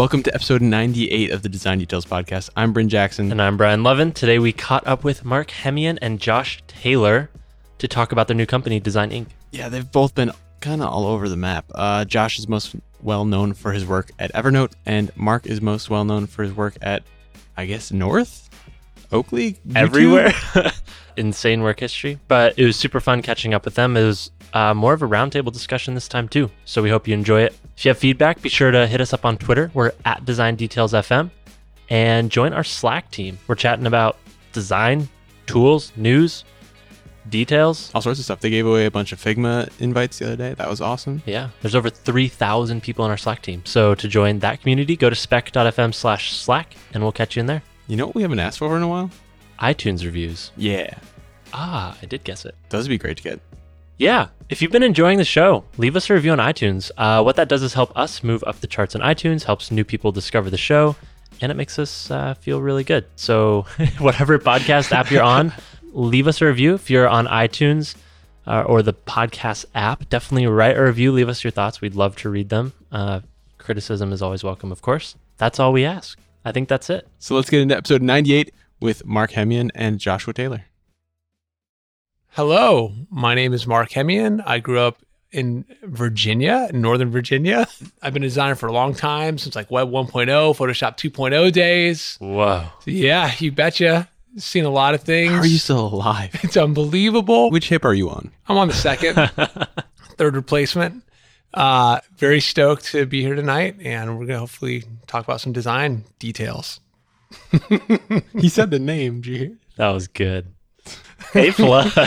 Welcome to episode 98 of the Design Details Podcast. I'm Bryn Jackson. And I'm Brian Lovin. Today we caught up with Marc Hemeon and Josh Taylor to talk about their new company, Design Inc. Yeah, they've both been kind of all over the map. Uh, Josh is most well known for his work at Evernote, and Mark is most well known for his work at, I guess, North Oakley, YouTube? Everywhere. Insane work history. But it was super fun catching up with them. It was uh, more of a roundtable discussion this time, too. So we hope you enjoy it. If you have feedback, be sure to hit us up on Twitter. We're at Design Details FM and join our Slack team. We're chatting about design, tools, news, details. all sorts of stuff. They gave away a bunch of Figma invites the other day. That was awesome. Yeah, there's over 3,000 people in our Slack team. So to join that community, go to spec.fm slash Slack and we'll catch you in there. You know what we haven't asked for in a while? iTunes reviews. Yeah, Ah, I did guess it. those would be great to get. Yeah, if you've been enjoying the show, leave us a review on iTunes. Uh, what that does is help us move up the charts on iTunes, helps new people discover the show, and it makes us uh, feel really good. So, whatever podcast app you're on, leave us a review. If you're on iTunes uh, or the podcast app, definitely write a review. Leave us your thoughts. We'd love to read them. Uh, criticism is always welcome, of course. That's all we ask. I think that's it. So let's get into episode 98 with Marc Hemeon and Joshua Taylor. Hello, my name is Marc Hemeon. I grew up in Virginia, in Northern Virginia. I've been a designer for a long time, since like Web 1.0, Photoshop 2.0 days. Whoa. Yeah, you betcha. Seen a lot of things. How are you still alive? It's unbelievable. Which hip are you on? I'm on the second, third replacement. Uh, very stoked to be here tonight, and we're gonna hopefully talk about some design details. He said the name. Did you hear? That was good. A plus.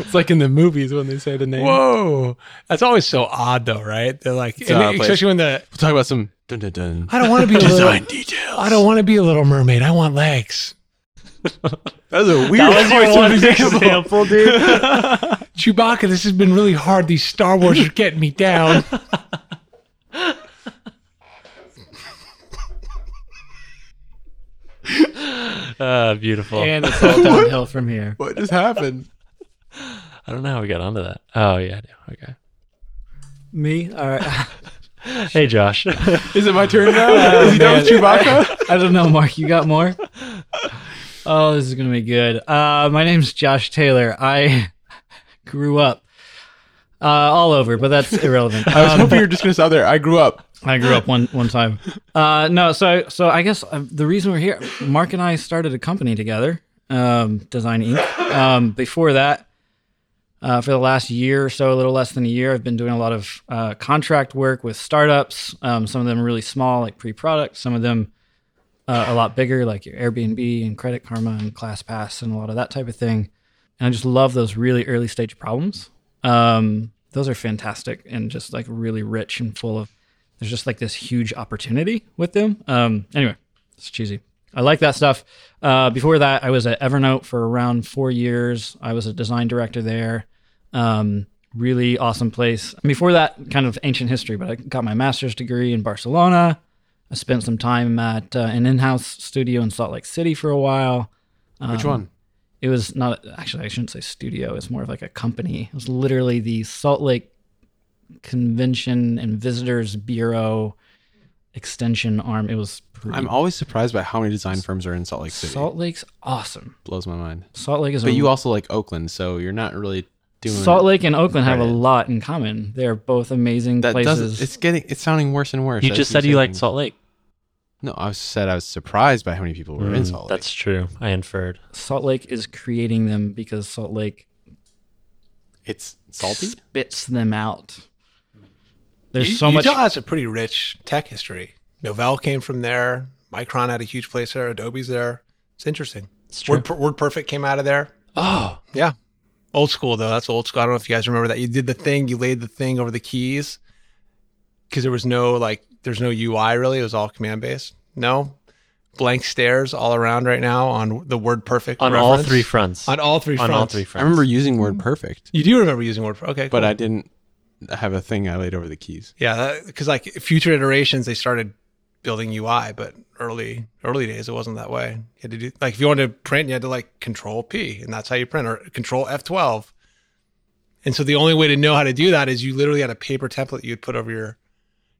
It's like in the movies when they say the name. Whoa, that's always so odd, though, right? They're like, and especially when the We'll talk about some dun dun dun. I don't want to be a design little, details. I don't want to be a little mermaid. I want legs. That was a weird that was one example. example, dude. Chewbacca, this has been really hard. These Star Wars are getting me down. Uh, beautiful. And it's all downhill from here. What just happened? I don't know how we got onto that. Oh yeah, I do. Okay. Me? All right. Hey Josh. Is it my turn now? Is he done with Chewbacca? I don't know, Mark. You got more? Oh, this is going to be good. Uh, my name's Josh Taylor. I grew up uh, all over, but that's irrelevant. I was Um, hoping you were just going to say there. I grew up. I grew up one one time. Uh, no, so so I guess uh, the reason we're here, Mark and I started a company together, um, Design Inc. Um, before that, uh, for the last year or so, a little less than a year, I've been doing a lot of uh, contract work with startups. Um, some of them really small, like pre-product. Some of them uh, a lot bigger, like your Airbnb and Credit Karma and ClassPass and a lot of that type of thing. And I just love those really early stage problems. Um, those are fantastic and just like really rich and full of. There's just like this huge opportunity with them. Um, anyway, it's cheesy. I like that stuff. Uh, before that, I was at Evernote for around four years. I was a design director there. Um, really awesome place. Before that, kind of ancient history, but I got my master's degree in Barcelona. I spent some time at uh, an in-house studio in Salt Lake City for a while. Which Um, one? It was not actually. I shouldn't say studio. It's more of like a company. It was literally the Salt Lake Convention and Visitors Bureau extension arm. It was. Pretty, I'm always surprised by how many design firms are in Salt Lake City. Salt Lake's awesome. Blows my mind. Salt Lake is. But a, you also like Oakland, so you're not really doing Salt Lake and Oakland have a lot in common. They're both amazing That places. doesn't. It's getting. It's sounding worse and worse. you just said you say liked. Salt Lake. No, I said I was surprised by how many people were in mm, Salt Lake. That's true. I inferred. Salt Lake is creating them because Salt Lake it's salty. spits them out. There's U- so much. Utah has a pretty rich tech history. Novell came from there. Micron had a huge place there. Adobe's there. It's interesting. It's true. Word, WordPerfect came out of there. Oh, Yeah. Old school though. That's old school. I don't know if you guys remember that. You did the thing. You laid the thing over the keys because there was no like. There's no UI really. It was all command based. No. Blank stares all around right now on the WordPerfect. on all three fronts. On all three On fronts. all three fronts. I remember using WordPerfect, You do remember using WordPerfect. Okay. but. I didn't have a thing I laid over the keys. Yeah, because like future iterations, they started building UI, but early early days it wasn't that way. You had to do like if you wanted to print, you had to like Control P, and that's how you print, or Control F twelve. And so the only way to know how to do that is you literally had a paper template you'd put over your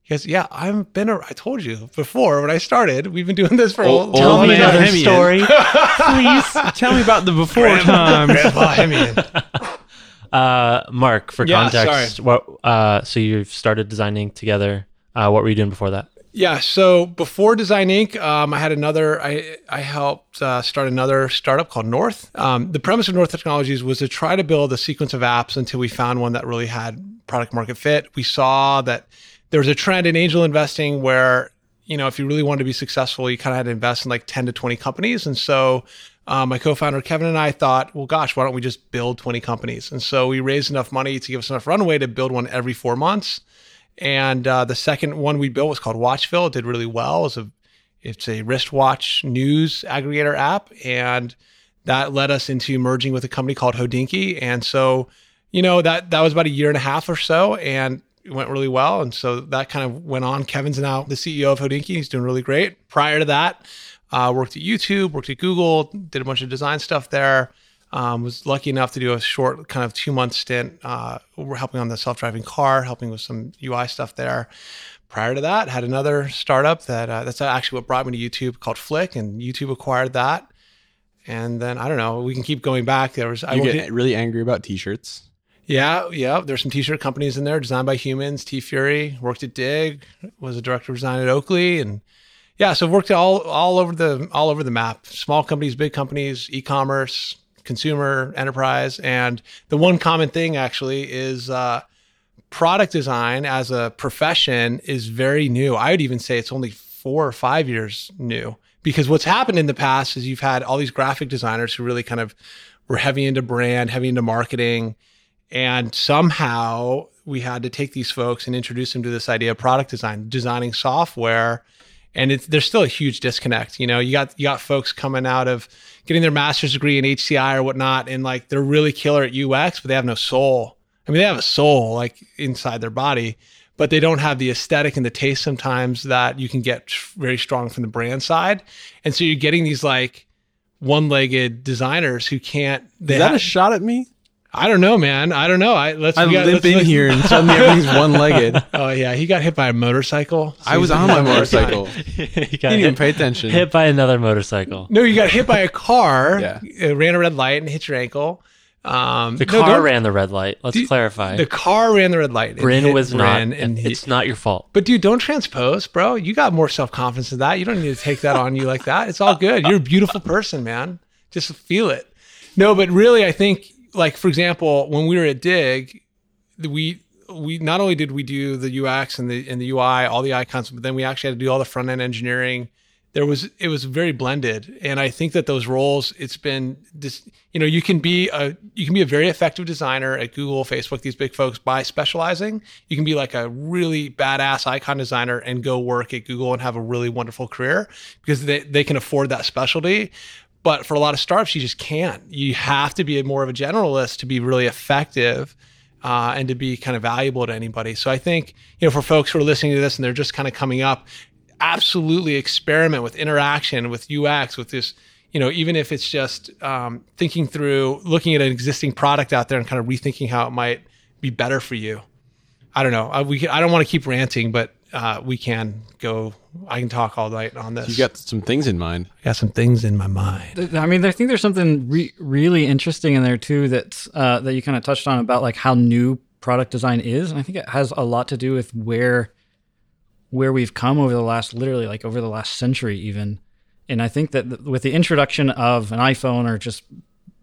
He goes, "Yeah, I've been. A, I told you before when I started. We've been doing this for a Old- whole old Tell me another Hemeon. story, please. Tell me about the before times. Grandpa Hemeon. Uh, Mark, for Yeah, context, what? Uh, so you've started designing together. Uh, what were you doing before that? Yeah. So before Design Inc., um, I had another. I I helped uh, start another startup called North. Um, the premise of North Technologies was to try to build a sequence of apps until we found one that really had product market fit. We saw that there was a trend in angel investing where you know if you really wanted to be successful, you kind of had to invest in like ten to twenty companies, and so. Um, my co-founder Kevin and I thought, well, gosh, why don't we just build 20 companies? And so we raised enough money to give us enough runway to build one every four months. And uh, the second one we built was called Watchville. It did really well. It's a it's a wristwatch news aggregator app, and that led us into merging with a company called Hodinkee. And so, you know that that was about a year and a half or so, and it went really well. And so that kind of went on. Kevin's now the CEO of Hodinkee. He's doing really great. Prior to that, uh, worked at YouTube, worked at Google, did a bunch of design stuff there. Um, was lucky enough to do a short kind of two month stint. Uh, we're helping on the self driving car, helping with some UI stuff there. Prior to that, had another startup that uh, that's actually what brought me to YouTube called Fflick, and YouTube acquired that. And then I don't know, we can keep going back. There was I You worked get really angry about t-shirts. yeah, yeah. There's some t-shirt companies in there designed by humans. TeeFury worked at Digg, was a director of design at Oakley, and yeah, so I've worked all all over the all over the map. Small companies, big companies, e-commerce, consumer, enterprise, and the one common thing actually is uh, product design as a profession is very new. I would even say it's only four or five years new because what's happened in the past is you've had all these graphic designers who really kind of were heavy into brand, heavy into marketing, and somehow we had to take these folks and introduce them to this idea of product design, designing software. And it's there's still a huge disconnect. You know, you got you got folks coming out of getting their master's degree in HCI or whatnot, and like they're really killer at UX, but they have no soul. I mean, they have a soul like inside their body, but they don't have the aesthetic and the taste sometimes that you can get very strong from the brand side. And so you're getting these like one-legged designers who can't. They Is that a shot at me? I don't know, man. I don't know. I let's. I we got- limp let's- in let's- here and suddenly everything's one-legged. Oh yeah, he got hit by a motorcycle. So I was on my motorcycle. he, You got didn't even hit, pay attention. hit by another motorcycle. No, you got hit by a car. Yeah. It ran a red light and hit your ankle. Um, The car don't- ran the red light. Let's Dude, clarify. The car ran the red light. Bryn hit was not. And he- it's not your fault. But dude, don't transpose, bro. You got more self confidence than that. You don't need to take that on you like that. It's all good. You're a beautiful person, man. Just feel it. No, but really, I think, like for example, when we were at Digg, we we not only did we do the UX and the and the UI, all the icons, but then we actually had to do all the front end engineering. There was it was very blended, and I think that those roles, it's been this. You know, you can be a you can be a very effective designer at Google, Facebook, these big folks by specializing. You can be like a really badass icon designer and go work at Google and have a really wonderful career because they they can afford that specialty. But for a lot of startups, you just can't. You have to be more of a generalist to be really effective uh, and to be kind of valuable to anybody. So I think, you know, for folks who are listening to this and they're just kind of coming up, absolutely experiment with interaction, with UX, with this, you know, even if it's just um, thinking through, looking at an existing product out there and kind of rethinking how it might be better for you. I don't know. I, we, I don't want to keep ranting, but uh, we can go. I can talk all night on this. You got some things in mind. I got some things in my mind. I mean, I think there's something re- really interesting in there too that's uh, that you kind of touched on about like how new product design is, and I think it has a lot to do with where where we've come over the last literally like over the last century even. And I think that th- with the introduction of an iPhone or just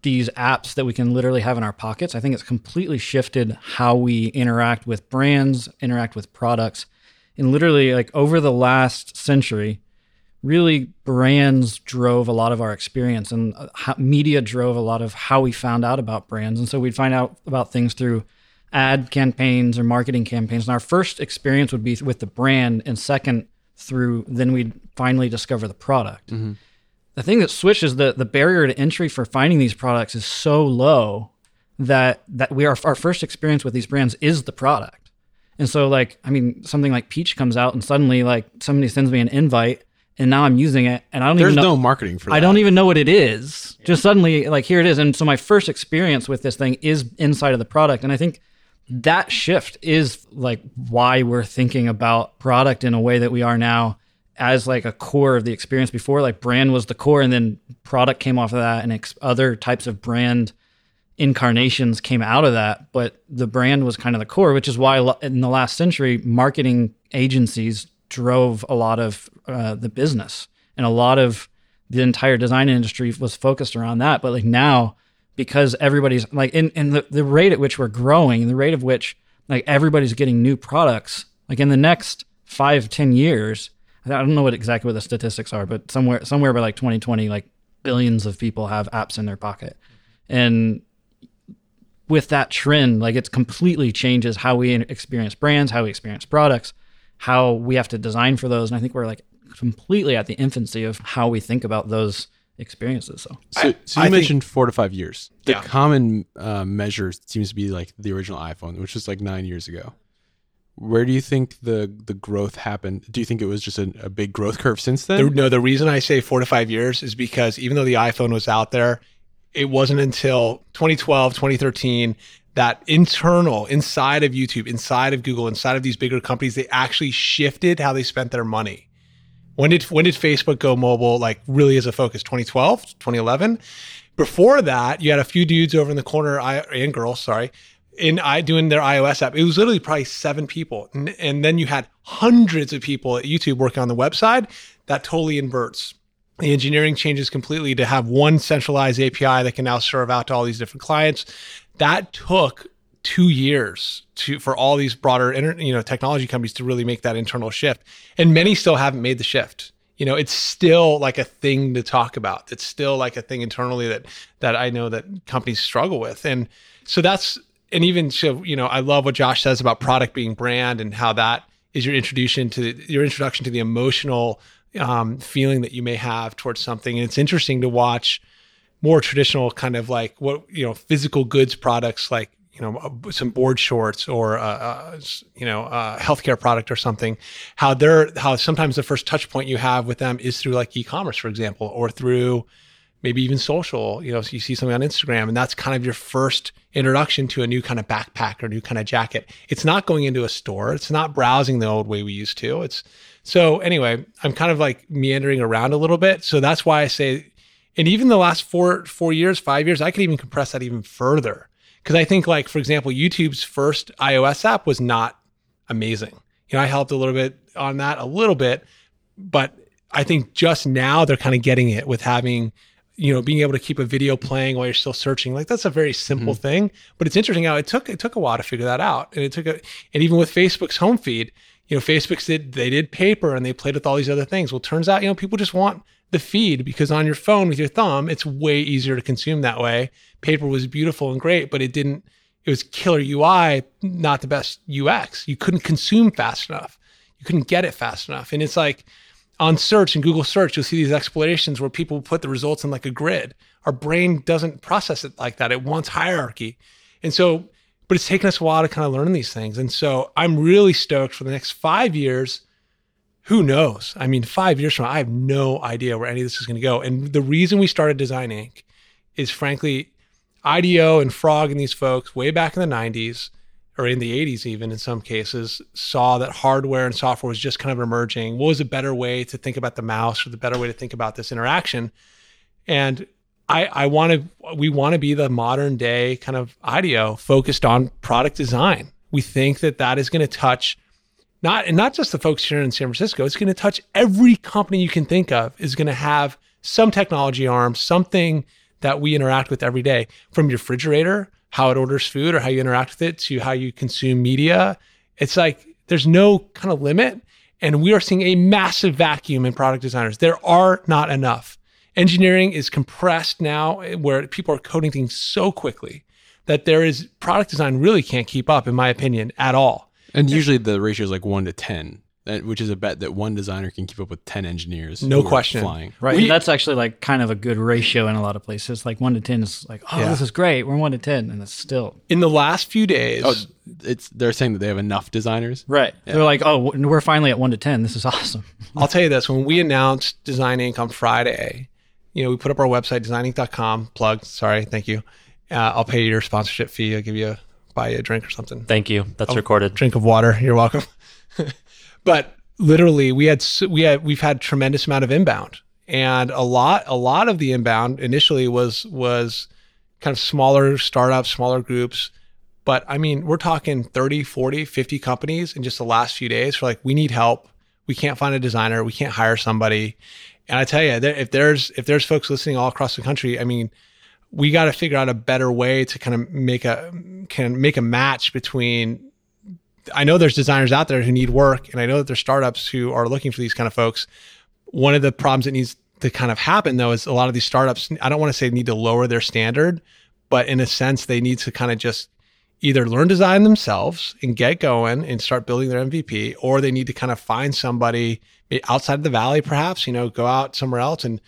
these apps that we can literally have in our pockets, I think it's completely shifted how we interact with brands, interact with products. And literally like over the last century, really brands drove a lot of our experience and uh, media drove a lot of how we found out about brands. And so we'd find out about things through ad campaigns or marketing campaigns. And our first experience would be with the brand and second through then we'd finally discover the product. The thing that switches the the barrier to entry for finding these products is so low that that we are our first experience with these brands is the product and so like I mean something like Peach comes out and suddenly like somebody sends me an invite and now I'm using it and I don't There's even know no marketing for that. I don't even know what it is. Just suddenly like here it is and so my first experience with this thing is inside of the product and I think that shift is like why we're thinking about product in a way that we are now as like a core of the experience before like brand was the core and then product came off of that and ex- other types of brand incarnations came out of that but the brand was kind of the core which is why in the last century marketing agencies drove a lot of uh, the business. And a lot of the entire design industry was focused around that. But like now because everybody's like in, in the, the rate at which we're growing the rate of which like everybody's getting new products like in the next five ten years i don't know what exactly what the statistics are but somewhere somewhere by like 2020 like billions of people have apps in their pocket. And with that trend like it completely changes how we experience brands how we experience products how we have to design for those and i think we're like completely at the infancy of how we think about those experiences so So, so you I think- mentioned four to five years. The Yeah. common uh, measure seems to be like the original iPhone, which was like nine years ago. Where do you think the the growth happened? Do you think it was just a, a big growth curve since then? The, no, the reason I say four to five years is because even though the iPhone was out there, it wasn't until 2012, 2013 that internal inside of YouTube, inside of Google, inside of these bigger companies, they actually shifted how they spent their money. When did when did Facebook go mobile like really as a focus? 2012, 2011. Before that, you had a few dudes over in the corner I, and girls, sorry, in I doing their iOS app. It was literally probably seven people, and, and then you had hundreds of people at YouTube working on the website. That totally inverts. The engineering changes completely to have one centralized API that can now serve out to all these different clients. That took two years to for all these broader you know technology companies to really make that internal shift, and many still haven't made the shift. You know, it's still like a thing to talk about. It's still like a thing internally that that I know that companies struggle with, and so that's and even so, you know, I love what Josh says about product being brand and how that is your introduction to your introduction to the emotional um, feeling that you may have towards something. And it's interesting to watch more traditional kind of like what you know physical goods products like you know uh, some board shorts or uh, uh, you know a healthcare product or something. How they're how sometimes the first touch point you have with them is through like e-commerce for example or through maybe even social you know so you see something on instagram and that's kind of your first introduction to a new kind of backpack or new kind of jacket. It's not going into a store. It's not browsing the old way we used to. It's so anyway i'm kind of like meandering around a little bit. So that's why i say and even the last four four years five years i could even compress that even further. Because i think like for example youtube's first ios app was not amazing. You know i helped a little bit on that a little bit but i think just now they're kind of getting it with having you know being able to keep a video playing while you're still searching. Like that's a very simple mm-hmm. thing but it's interesting how it took it took a while to figure that out. And it took a and even with facebook's home feed you know facebook's did they did paper and they played with all these other things well turns out you know people just want the feed because on your phone with your thumb it's way easier to consume that way paper was beautiful and great but it didn't it was killer ui not the best ux you couldn't consume fast enough you couldn't get it fast enough and it's like on search and Google search, you'll see these explorations where people put the results in like a grid. Our brain doesn't process it like that. It wants hierarchy. And so, but it's taken us a while to kind of learn these things. And so I'm really stoked for the next five years. Who knows? I mean, five years from now, I have no idea where any of this is going to go. And the reason we started Design Inc. is frankly, IDEO and Frog and these folks way back in the 90s or in the 80s even in some cases saw that hardware and software was just kind of emerging what was a better way to think about the mouse or the better way to think about this interaction and i i want to we want to be the modern day kind of ideo focused on product design we think that that is going to touch not and not just the folks here in san francisco it's going to touch every company you can think of is going to have some technology arm something that we interact with every day from your refrigerator how it orders food or how you interact with it to how you consume media. It's like there's no kind of limit. And we are seeing a massive vacuum in product designers. There are not enough. Engineering is compressed now eh, where people are coding things so quickly that there is product design really can't keep up, in my opinion, at all. And usually the ratio is like one to ten, which is a bet that one designer can keep up with ten engineers. No question. Flying. Right. We- and that's actually like kind of a good ratio in a lot of places. Like one to 10 is like, oh, Yeah. this is great. We're one to 10. And it's still. In the last few days, Oh, it's they're saying that they have enough designers. Right. They're like, oh, we're finally at one to 10. This is awesome. I'll tell you this: when we announced Design Inc. on Friday, you know, we put up our website designinc.com. Plug. Sorry, thank you. Uh, I'll pay you your sponsorship fee. I'll give you a buy you a drink or something. Thank you. That's recorded. Drink of water. You're welcome. but literally, we had we had we've had tremendous amount of inbound, and a lot a lot of the inbound initially was was kind of smaller startups, smaller groups. But I mean, we're talking 30, 40, 50 companies in just the last few days for like, we need help. We can't find a designer. We can't hire somebody. And I tell you, if there's if there's folks listening all across the country, I mean, we got to figure out a better way to kind of make a can make a match between. I know there's designers out there who need work, and I know that there's startups who are looking for these kind of folks. One of the problems that needs to kind of happen though is a lot of these startups. I don't want to say need to lower their standard, but in a sense, they need to kind of just either learn design themselves and get going and start building their MVP, or they need to kind of find somebody outside the valley, perhaps, you know, go out somewhere else and,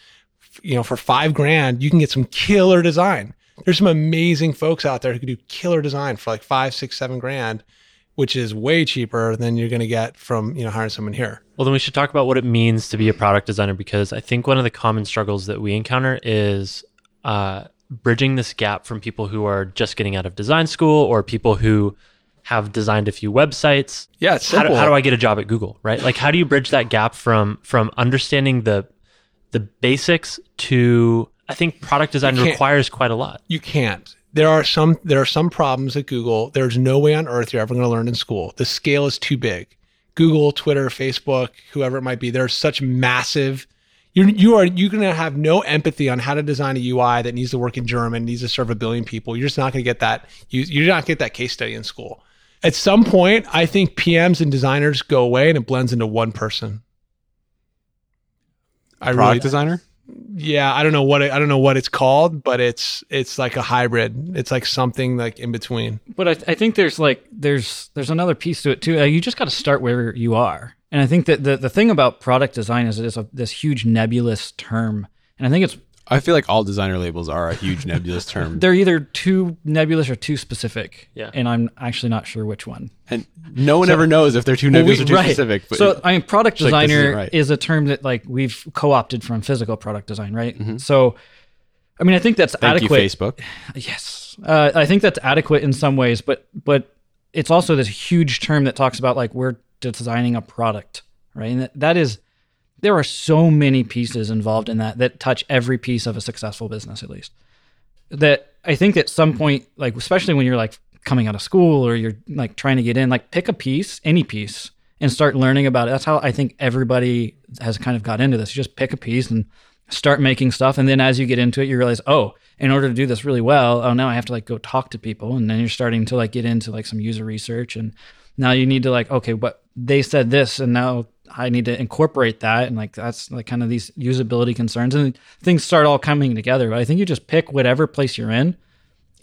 you know, for five grand, you can get some killer design. There's some amazing folks out there who can do killer design for like five, six, seven grand, which is way cheaper than you're going to get from, you know, hiring someone here. Well, then we should talk about what it means to be a product designer because I think one of the common struggles that we encounter is uh, bridging this gap from people who are just getting out of design school or people who have designed a few websites. Yeah, it's How do, simple. how do I get a job at Google? Right? Like, how do you bridge that gap from from understanding the the basics to I think product design requires quite a lot. You can't. There are some there are some problems at Google. There's no way on earth you're ever going to learn in school. The scale is too big. Google, Twitter, Facebook, whoever it might be, there's such massive you're you are you're going to have no empathy on how to design a UI that needs to work in German, needs to serve a billion people. You're just not going to get that you you're not get that case study in school. At some point, I think PMs and designers go away and it blends into one person. I Product really designer? yeah i don't know what it, i don't know what it's called but it's it's like a hybrid it's like something like in between But I, I think there's like there's there's another piece to it too. Uh, you just got to start where you are, and I think that the the thing about product design is it's a this huge nebulous term, and I think it's I feel like all designer labels are a huge nebulous term. they're either too nebulous or too specific. Yeah. and I'm actually not sure which one. And no one ever knows if they're too nebulous or too specific. But so I mean, product It's like, designer isn't right. is a term that like we've co-opted from physical product design, right? Mm-hmm. So, I mean, I think that's thank adequate. you, Facebook. Yes, uh, I think that's adequate in some ways, but but it's also this huge term that talks about like we're designing a product, right? And that, that is there are so many pieces involved in that that touch every piece of a successful business, at least. That I think at some point, like especially when you're like coming out of school or you're like trying to get in, like pick a piece, any piece, and start learning about it. That's how I think everybody has kind of got into this. You just pick a piece and start making stuff, and then as you get into it, you realize, oh, in order to do this really well, oh, now I have to like go talk to people, and then you're starting to like get into like some user research, and now you need to like, okay, but they said this, and now I need to incorporate that, and like that's like kind of these usability concerns, and things start all coming together. But I think you just pick whatever place you're in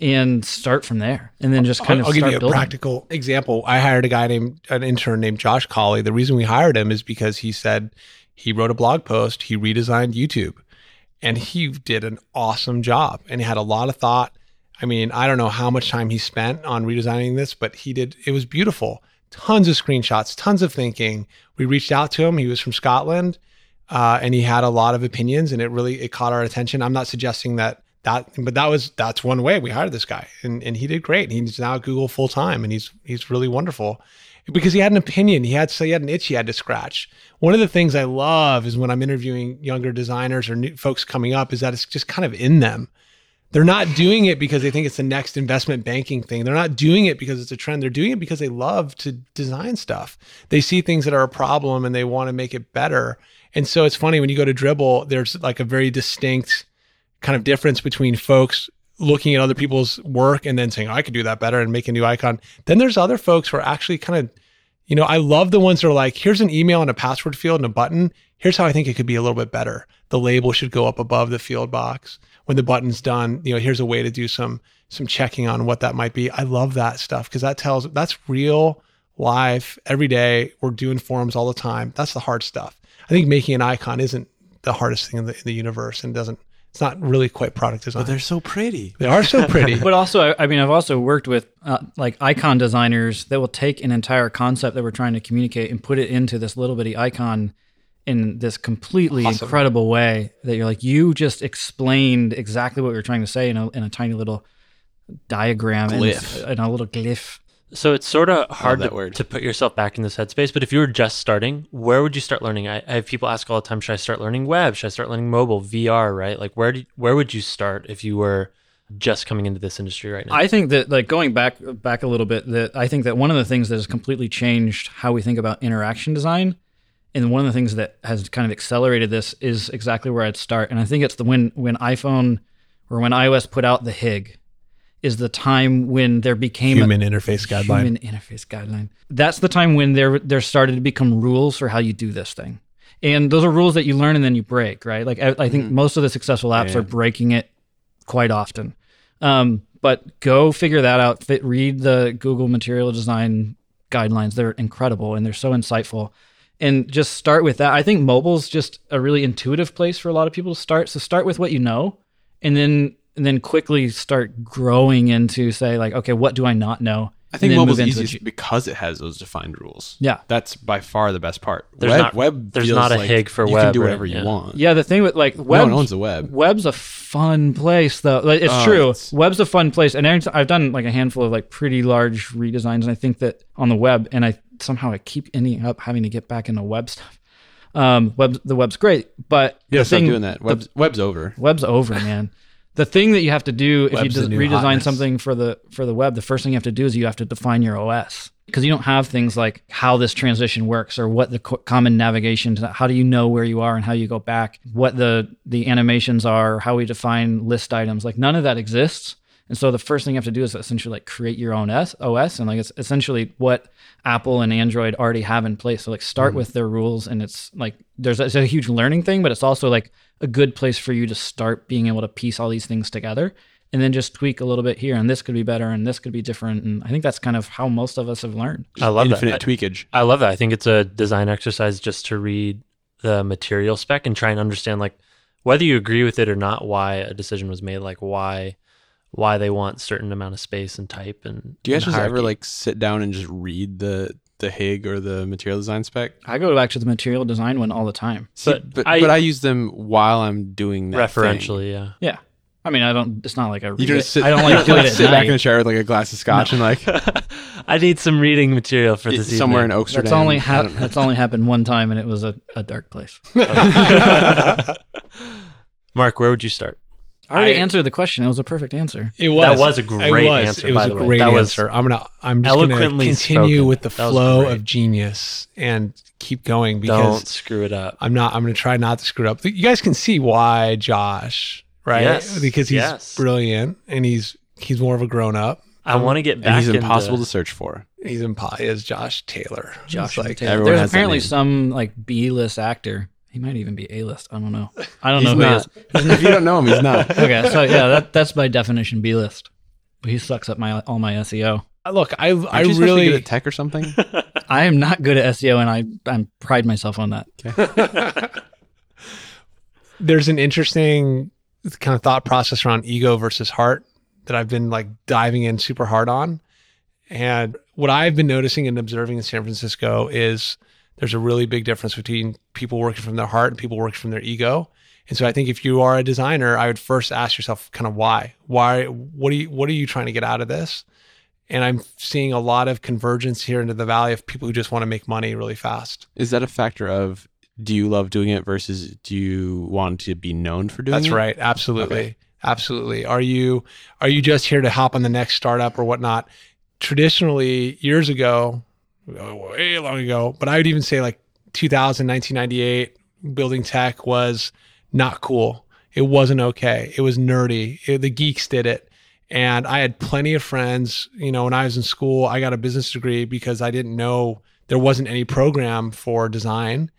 and start from there, and then just kind I'll, of I'll give you a building. practical example i hired a guy named an intern named josh colley the reason we hired him is because he said he wrote a blog post he redesigned youtube and he did an awesome job and he had a lot of thought i mean i don't know how much time he spent on redesigning this but he did it was beautiful tons of screenshots tons of thinking. We reached out to him. He was from scotland uh, and he had a lot of opinions and it really it caught our attention. I'm not suggesting that that but that was that's one way we hired this guy and, and he did great. He's now at google full time and he's he's really wonderful because he had an opinion. He had so he had an itch he had to scratch. One of the things i love is when i'm interviewing younger designers or new folks coming up is that it's just kind of in them they're not doing it because they think it's the next investment banking thing. They're not doing it because it's a trend. They're doing it because they love to design stuff. They see things that are a problem and they want to make it better. And so it's funny when you go to Dribbble, there's like a very distinct kind of difference between folks looking at other people's work and then saying, I could do that better and make a new icon. Then there's other folks who are actually kind of, you know, I love the ones that are like, here's an email and a password field and a button. Here's how I think it could be a little bit better. The label should go up above the field box. When the button's done, you know, here's a way to do some some checking on what that might be. I love that stuff because that tells that's real life every day. We're doing forums all the time. That's the hard stuff. I think making an icon isn't the hardest thing in the, in the universe and doesn't it's not really quite product design. But they're so pretty. they are so pretty. But also, I- I mean, I've also worked with uh, like icon designers that will take an entire concept that we're trying to communicate and put it into this little bitty icon in this completely Awesome. incredible way that you're like, you just explained exactly what you're trying to say in a, in a tiny little diagram Glyph. And, and a little glyph. So it's sort of hard to, word. to put yourself back in this headspace. But if you were just starting, where would you start learning? I, I have people ask all the time: Should I start learning web? Should I start learning mobile, VR? Right? Like where do, where would you start if you were just coming into this industry right now? I think that like going back back a little bit, that I think that one of the things that has completely changed how we think about interaction design, and one of the things that has kind of accelerated this is exactly where I'd start. And I think it's the when when iPhone or when iOS put out the HIG, is the time when there became a- Human interface guideline. Human interface guideline. That's the time when there there started to become rules for how you do this thing, and those are rules that you learn and then you break. Right? Like I, I think most of the successful apps Yeah. are breaking it quite often. Um, but go figure that out. Fit, read the Google Material Design guidelines. They're incredible and they're so insightful. And just start with that. I think mobile's just a really intuitive place for a lot of people to start. So start with what you know, and then and then quickly start growing into say like, okay, what do I not know? I think And then mobile's move into the because it has those defined rules. Yeah. That's by far the best part. There's web, not- web there's not a like HIG for you web, You can do right? whatever you Yeah. want. Yeah, the thing with like no web, one owns the web. web's a fun place though. Like, it's Oh, true. it's- Web's a fun place, and every t- I've done like a handful of like pretty large redesigns, and I think that on the web, and I somehow I keep ending up having to get back into web stuff. Um, web the web's great, but Yeah, stop thing, doing that. Web's, web's over. web's over, man. The thing that you have to do if Web's you the redesign hotness. something for the for the web, the first thing you have to do is you have to define your OS because you don't have things like how this transition works or what the co- common navigation. How do you know where you are and how you go back? What the the animations are? How we define list items? Like none of that exists. And so the first thing you have to do is essentially like create your own S- OS, and like it's essentially what Apple and Android already have in place. So like start Mm-hmm. with their rules, and it's like there's it's a huge learning thing, but it's also like a good place for you to start being able to piece all these things together, and then just tweak a little bit here, and this could be better, and this could be different. And I think that's kind of how most of us have learned. I love Infinite that. tweakage. I love that. I think it's a design exercise just to read the material spec and try and understand like whether you agree with it or not, why a decision was made, like why why they want certain amount of space and type and Do you guys just ever like sit down and just read the the HIG or the material design spec? I go back to the material design one all the time. See, But but I- but I use them while I'm doing that. thing. referentially, yeah. Yeah, I mean, I don't. It's not like I read You it. just sit, I don't like doing it at sit back in night. the shower with like a glass of scotch and like I need some reading material for this somewhere in evening. Oaksterdam. That's only ha- that's only happened one time, and it was a, a dark place. Mark, where would you start? I already I- answered the question. It was a perfect answer. It was. That was a great was. answer, It was by a the great That was answer. I'm gonna. I'm just gonna eloquently continue spoken. with the That flow of genius and keep going because Don't screw it up. I'm not. I'm gonna try not to screw it up. You guys can see why Josh, right? Yes. Because he's Yes. brilliant and he's he's more of a grown up. I um, want to get back and he's into- impossible to search for. He's impo- is Josh Taylor. Josh like Taylor. There's apparently some like B-list actor. He might even be A-list. I don't know. I don't He's know who not. he is. if you don't know him, he's not. Okay, so yeah, that, that's by definition B-list. But he sucks up my all my SEO. Uh, look, I I Aren't you supposed to be really good at tech or something. I am not good at SEO, and I I pride myself on that. there's an interesting kind of thought process around ego versus heart that I've been like diving in super hard on. And what I've been noticing and observing in San Francisco is there's a really big difference between people working from their heart and people working from their ego. And so I think if you are a designer, I would first ask yourself kind of why? Why what are you what are you trying to get out of this? And I'm seeing a lot of convergence here into the valley of people who just want to make money really fast. Is that a factor of do you love doing it versus do you want to be known for doing That's it? right. Absolutely. Okay. Absolutely. Are you are you just here to hop on the next startup or whatnot? Traditionally, years ago, way long ago, but I would even say like 2000, 1998, building tech was not cool. It wasn't okay. It was nerdy. It- the geeks did it. And I had plenty of friends, you know, when I was in school, I got a business degree because I didn't know there wasn't any program for design.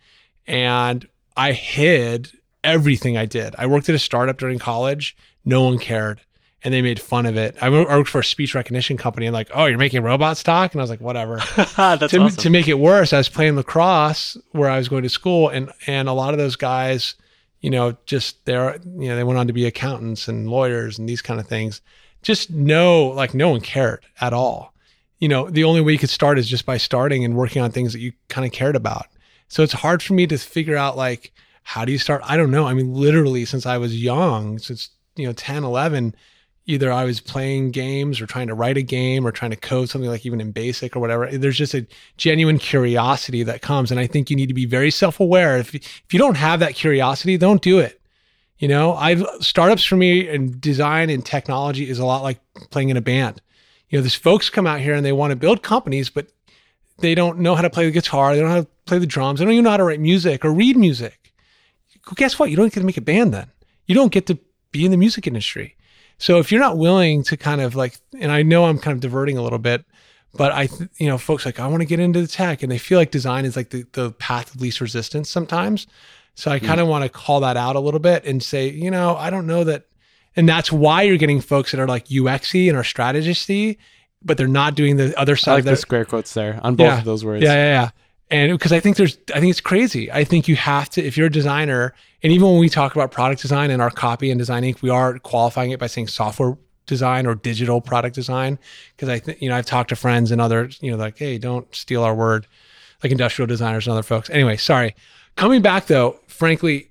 And I hid everything I did. I worked at a startup during college. No one cared. And they made fun of it. I worked for a speech recognition company and like, oh, you're making robots talk? And I was like, whatever. That's to, awesome. to make it worse, I was playing lacrosse where I was going to school, and and a lot of those guys, you know, just they're you know they went on to be accountants and lawyers and these kind of things. Just no, like no one cared at all. You know, the only way you could start is just by starting and working on things that you kind of cared about. So it's hard for me to figure out like how do you start? I don't know. I mean, literally since I was young, since you know 10, 11, either I was playing games or trying to write a game or trying to code something like even in basic or whatever. There's just a genuine curiosity that comes. And I think you need to be very self aware. If, if you don't have that curiosity, don't do it. You know, I've startups for me and design and technology is a lot like playing in a band. You know, there's folks come out here and they want to build companies, but they don't know how to play the guitar. They don't know how to play the drums. They don't even know how to write music or read music. Guess what? You don't get to make a band then. You don't get to be in the music industry. So if you're not willing to kind of like, and I know I'm kind of diverting a little bit, but I, th- you know, folks like, I want to get into the tech and they feel like design is like the, the path of least resistance sometimes. So I hmm. kind of want to call that out a little bit and say, you know, I don't know that. And that's why you're getting folks that are like UXy and are strategisty, but they're not doing the other side I like of their, the square quotes there on both Yeah. of those words. yeah, yeah, yeah. And because I think there's, I think it's crazy. I think you have to, if you're a designer, and even when we talk about product design and our copy and design Inc., we are qualifying it by saying software design or digital product design. Because I think, you know, I've talked to friends and others, you know, like, hey, don't steal our word, like industrial designers and other folks. Anyway, sorry. Coming back though, frankly,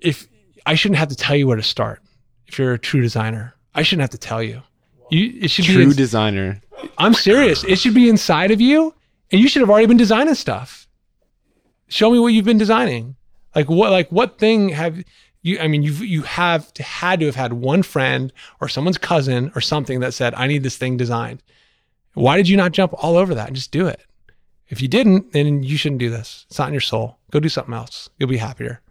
if I shouldn't have to tell you where to start, if you're a true designer, I shouldn't have to tell you. You, it should be True designer. I'm serious. It should be inside of you, and you should have already been designing stuff. Show me what you've been designing. Like what? Like what thing have you? I mean, you you have to, had to have had one friend or someone's cousin or something that said, "I need this thing designed." Why did you not jump all over that and just do it? If you didn't, then you shouldn't do this. It's not in your soul. Go do something else. You'll be happier.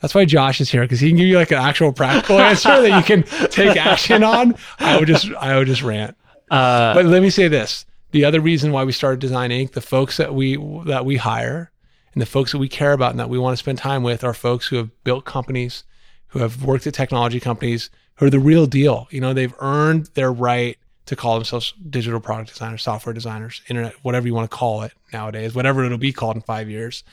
That's why Josh is here because he can give you like an actual practical answer that you can take action on. I would just I would just rant. Uh, But let me say this: the other reason why we started Design Inc. The folks that we that we hire and the folks that we care about and that we want to spend time with are folks who have built companies, who have worked at technology companies, who are the real deal. You know, they've earned their right to call themselves digital product designers, software designers, internet, whatever you want to call it nowadays, whatever it'll be called in five years.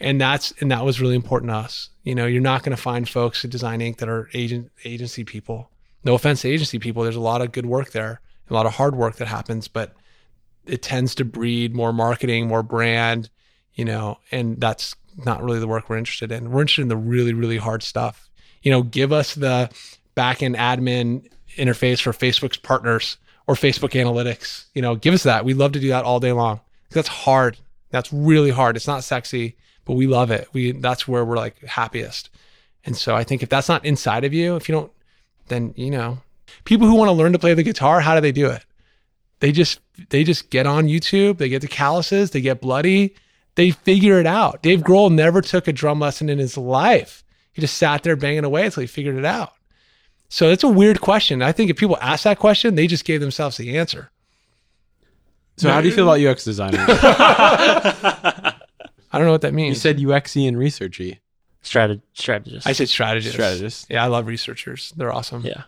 And that's and that was really important to us. You know, you're not going to find folks at Design Inc. that are agent agency people. No offense to agency people. There's a lot of good work there, a lot of hard work that happens, but it tends to breed more marketing, more brand, you know, and that's not really the work we're interested in. We're interested in the really, really hard stuff. You know, give us the back end admin interface for Facebook's partners or Facebook analytics. You know, give us that. We love to do that all day long. That's hard. That's really hard. It's not sexy, but we love it. We that's where we're like happiest. And so I think if that's not inside of you, if you don't, then you know, people who want to learn to play the guitar, how do they do it? They just they just get on YouTube, they get the calluses, they get bloody, they figure it out. Dave Grohl never took a drum lesson in his life. He just sat there banging away until he figured it out. So it's a weird question. I think if people ask that question, they just gave themselves the answer. So how do you feel about UX designers? I don't know what that means. you said UXy and researchy. strateg- strategist. I said strategist. Strategist. Yeah, I love researchers. They're awesome. yeah.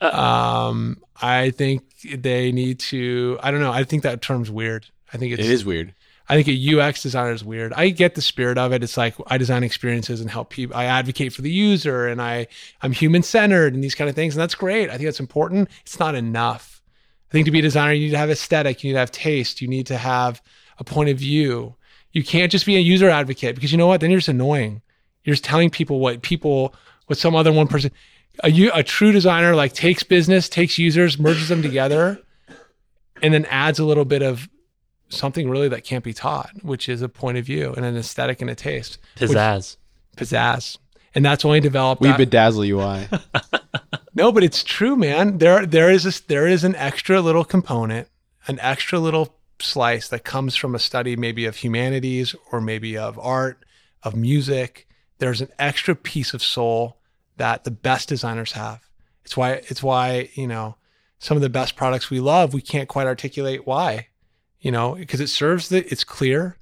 Um, I think they need to. I don't know. I think that term's weird. I think it's. It is weird. I think a UX designer is weird. I get the spirit of it. It's like I design experiences and help people. I advocate for the user and I I'm human centered and these kind of things. And that's great. I think that's important. It's not enough. I think to be a designer, you need to have aesthetic. You need to have taste. You need to have a point of view. You can't just be a user advocate because you know what? Then you're just annoying. You're just telling people what people, what some other one person. A, u- a true designer like takes business, takes users, merges them together, and then adds a little bit of something really that can't be taught, which is a point of view and an aesthetic and a taste, Pizzazz. pizzazz. And that's only developed. We that- bedazzle UI. no, but it's true, man. There, there is this, there is an extra little component, an extra little slice that comes from a study, maybe of humanities or maybe of art, of music. There's an extra piece of soul that the best designers have. It's why, it's why you know some of the best products we love, we can't quite articulate why. You know, because it serves the, it's clear,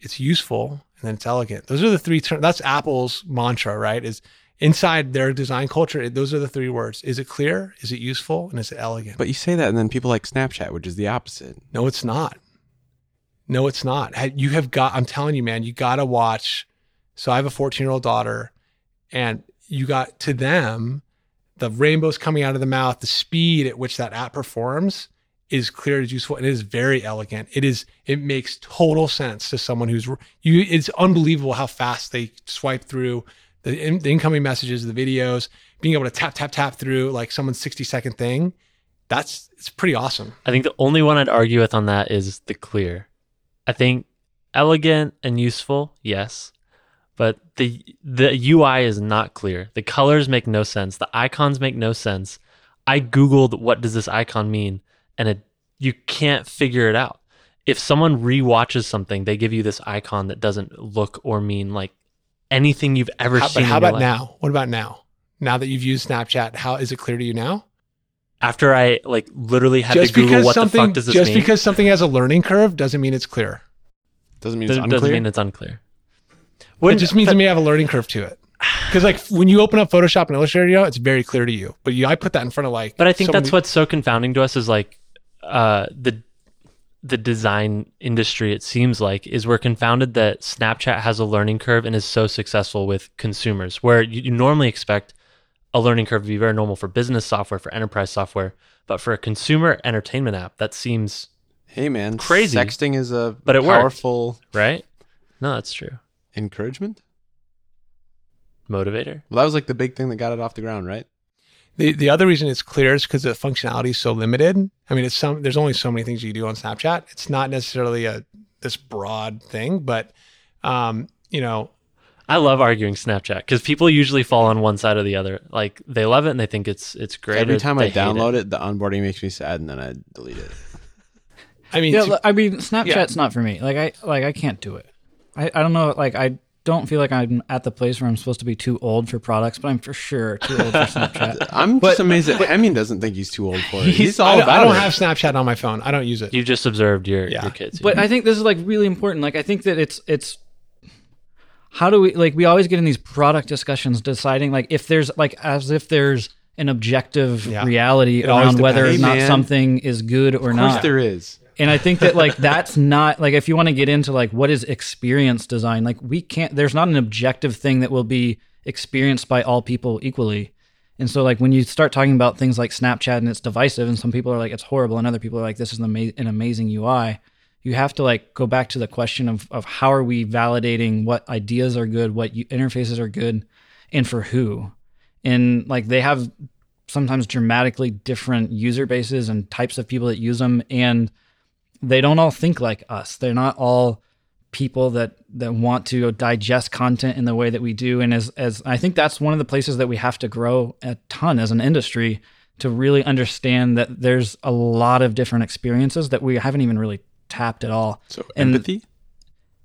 it's useful, and then it's elegant. Those are the three terms. That's Apple's mantra, right? Is inside their design culture, those are the three words. Is it clear? Is it useful? And is it elegant? but you say that, and then people like Snapchat, which is the opposite. no, it's not. No, it's not. You have got, I'm telling you, man, you got to watch. So I have a 14 year old daughter, and you got to them, the rainbows coming out of the mouth, the speed at which that app performs is clear, is useful, and it is very elegant. It is, it makes total sense to someone who's, you, it's unbelievable how fast they swipe through the, in, the incoming messages, the videos, being able to tap tap tap through like someone's 60 second thing. That's it's pretty awesome. I think the only one I'd argue with on that is the clear. I think elegant and useful, yes, but the the UI is not clear. The colors make no sense. The icons make no sense. I googled what does this icon mean, and it you can't figure it out. If someone rewatches something, they give you this icon that doesn't look or mean like anything you've ever How, seen. but how in about life. now? What about now? Now that you've used Snapchat, how is it clear to you now? After I like literally had just to Google what the fuck does this just mean, Just because something has a learning curve doesn't mean it's clear. Doesn't mean it's doesn't unclear. mean it's unclear. It just means but- it may have a learning curve to it. Because like when you open up Photoshop and Illustrator, you know, it's very clear to you. But you, I put that in front of like. But I think someone that's who- what's so confounding to us is like uh, the the design industry. It seems like is we're confounded that Snapchat has a learning curve and is so successful with consumers, where you, you normally expect a learning curve to be very normal for business software, for enterprise software, but for a consumer entertainment app, that seems Hey man, Crazy. Sexting is a But it worked. powerful right. No, that's true. Encouragement. Motivator. Well, that was like the big thing that got it off the ground, right? The the other reason it's clear is because the functionality is so limited. I mean, it's some there's only so many things you do on Snapchat. It's not necessarily a this broad thing, but um, you know, I love arguing Snapchat because people usually fall on one side or the other. Like they love it and they think it's it's great. Every time I hate it. download it. the onboarding makes me sad, and then I delete it. I mean, Yeah, to- I mean, Snapchat's not for me. Like I like I can't do it. I, I don't know. Like I don't feel like I'm at the place where I'm supposed to be too old for products, but I'm for sure too old for Snapchat. I'm But- just amazed that Hemeon doesn't think he's too old for it. He's, He's- all I, don't- about I don't it. have Snapchat on my phone. I don't use it. You've just observed your Yeah. your kids. But I think this is like really important. Like I think that it's it's how do we like we always get in these product discussions deciding like if there's like as if there's an objective Yeah. reality It around whether or not Hey, man. something is good or Of course, not. there is. And I think that like that's not like if you want to get into like what is experience design, like we can't there's not an objective thing that will be experienced by all people equally. And so like when you start talking about things like Snapchat and it's divisive and some people are like it's horrible and other people are like this is an, ama- an amazing UI, you have to like go back to the question of of how are we validating what ideas are good, what interfaces are good and for who. And like they have sometimes dramatically different user bases and types of people that use them and they don't all think like us. They're not all people that that want to digest content in the way that we do. And as as I think that's one of the places that we have to grow a ton as an industry to really understand that there's a lot of different experiences that we haven't even really tapped at all. So And- empathy.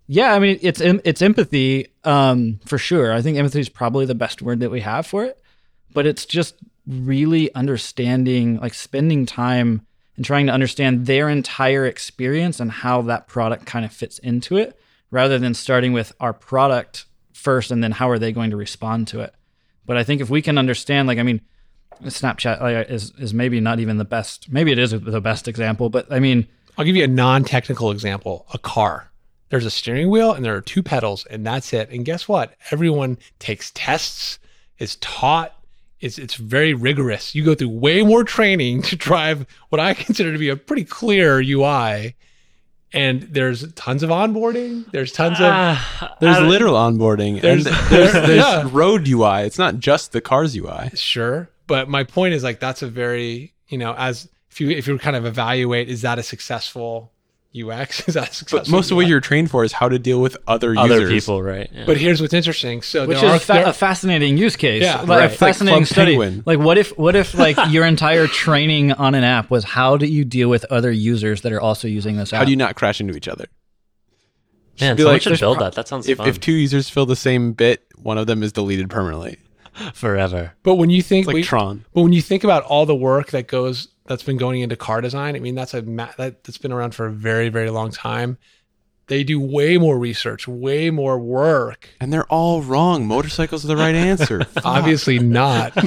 Yeah, I mean it's it's empathy um, for sure. I think empathy is probably the best word that we have for it, but it's just really understanding, like spending time and trying to understand their entire experience and how that product kind of fits into it, rather than starting with our product first and then how are they going to respond to it. But I think if we can understand, like I mean, Snapchat is is maybe not even the best. Maybe it is the best example, but I mean, I'll give you a non-technical example: a car. There's a steering wheel and there are two pedals, and that's it. And guess what? Everyone takes tests, is taught. It's it's very rigorous. You go through way more training to drive what I consider to be a pretty clear UI. And there's tons of onboarding. There's tons of Ah, There's literal onboarding. There's- and there's, there's Yeah. road UI. It's not just the car's UI. sure, but my point is like that's a very you know as if you if you kind of evaluate is that a successful UX? Is that a? But most of what you're trained for is how to deal with other, other users. people, right? Yeah. But here's what's interesting. So which there is are, fa- there- a fascinating use case. Yeah, like, right. a It's like fascinating study. Penguin. Like, what if what if like your entire training on an app was how do you deal with other users that are also using this app? How do you not crash into each other? Man, be someone like, should there's build pro- that. That sounds If, fun. if two users fill the same bit, one of them is deleted permanently. Forever. but when you think It's like we- Tron. but when you think about all the work that goes that's been going into car design, I mean that's a ma- that, that's been around for a very very long time. They do way more research, way more work. And they're all wrong. Motorcycles are the right answer. Obviously not.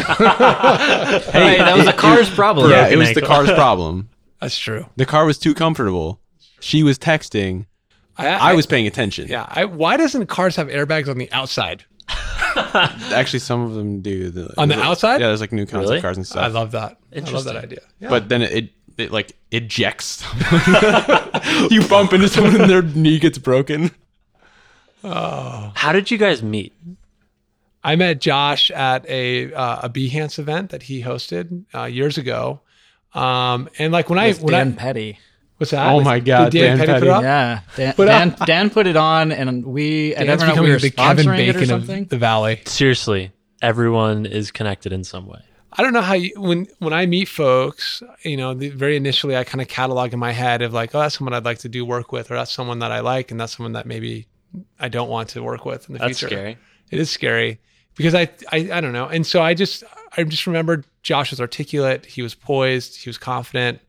Hey, that was a car's problem. yeah, it Broken was the car's problem. That's true. The car was too comfortable. She was texting. I was paying attention. Yeah. I, why doesn't cars have airbags on the outside? Actually, some of them do. The, On the outside? Yeah, there's like new concept Really? cars and stuff. I love that. I love that idea. Yeah. But then it, it, it like ejects. you bump into someone and their knee gets broken. How did you guys meet? I met Josh at a uh, a Behance event that he hosted uh, years ago. Um, and like when With I when Dan I Petty. What's that? Oh my God, Dan, Dan Petty, put it Petty. up? Yeah, Dan, But, uh, Dan, Dan put it on, and we at Dan's Evernote we becoming were the Kevin sponsoring it or Bacon of something. the Valley. Seriously, everyone is connected in some way. I don't know how you when when I meet folks, you know, the, very initially I kind of catalog in my head of like, oh, that's someone I'd like to do work with, or that's someone that I like, and that's someone that maybe I don't want to work with in the That's future. scary. It is scary because I, I I don't know, and so I just I just remembered Josh was articulate, he was poised, he was confident,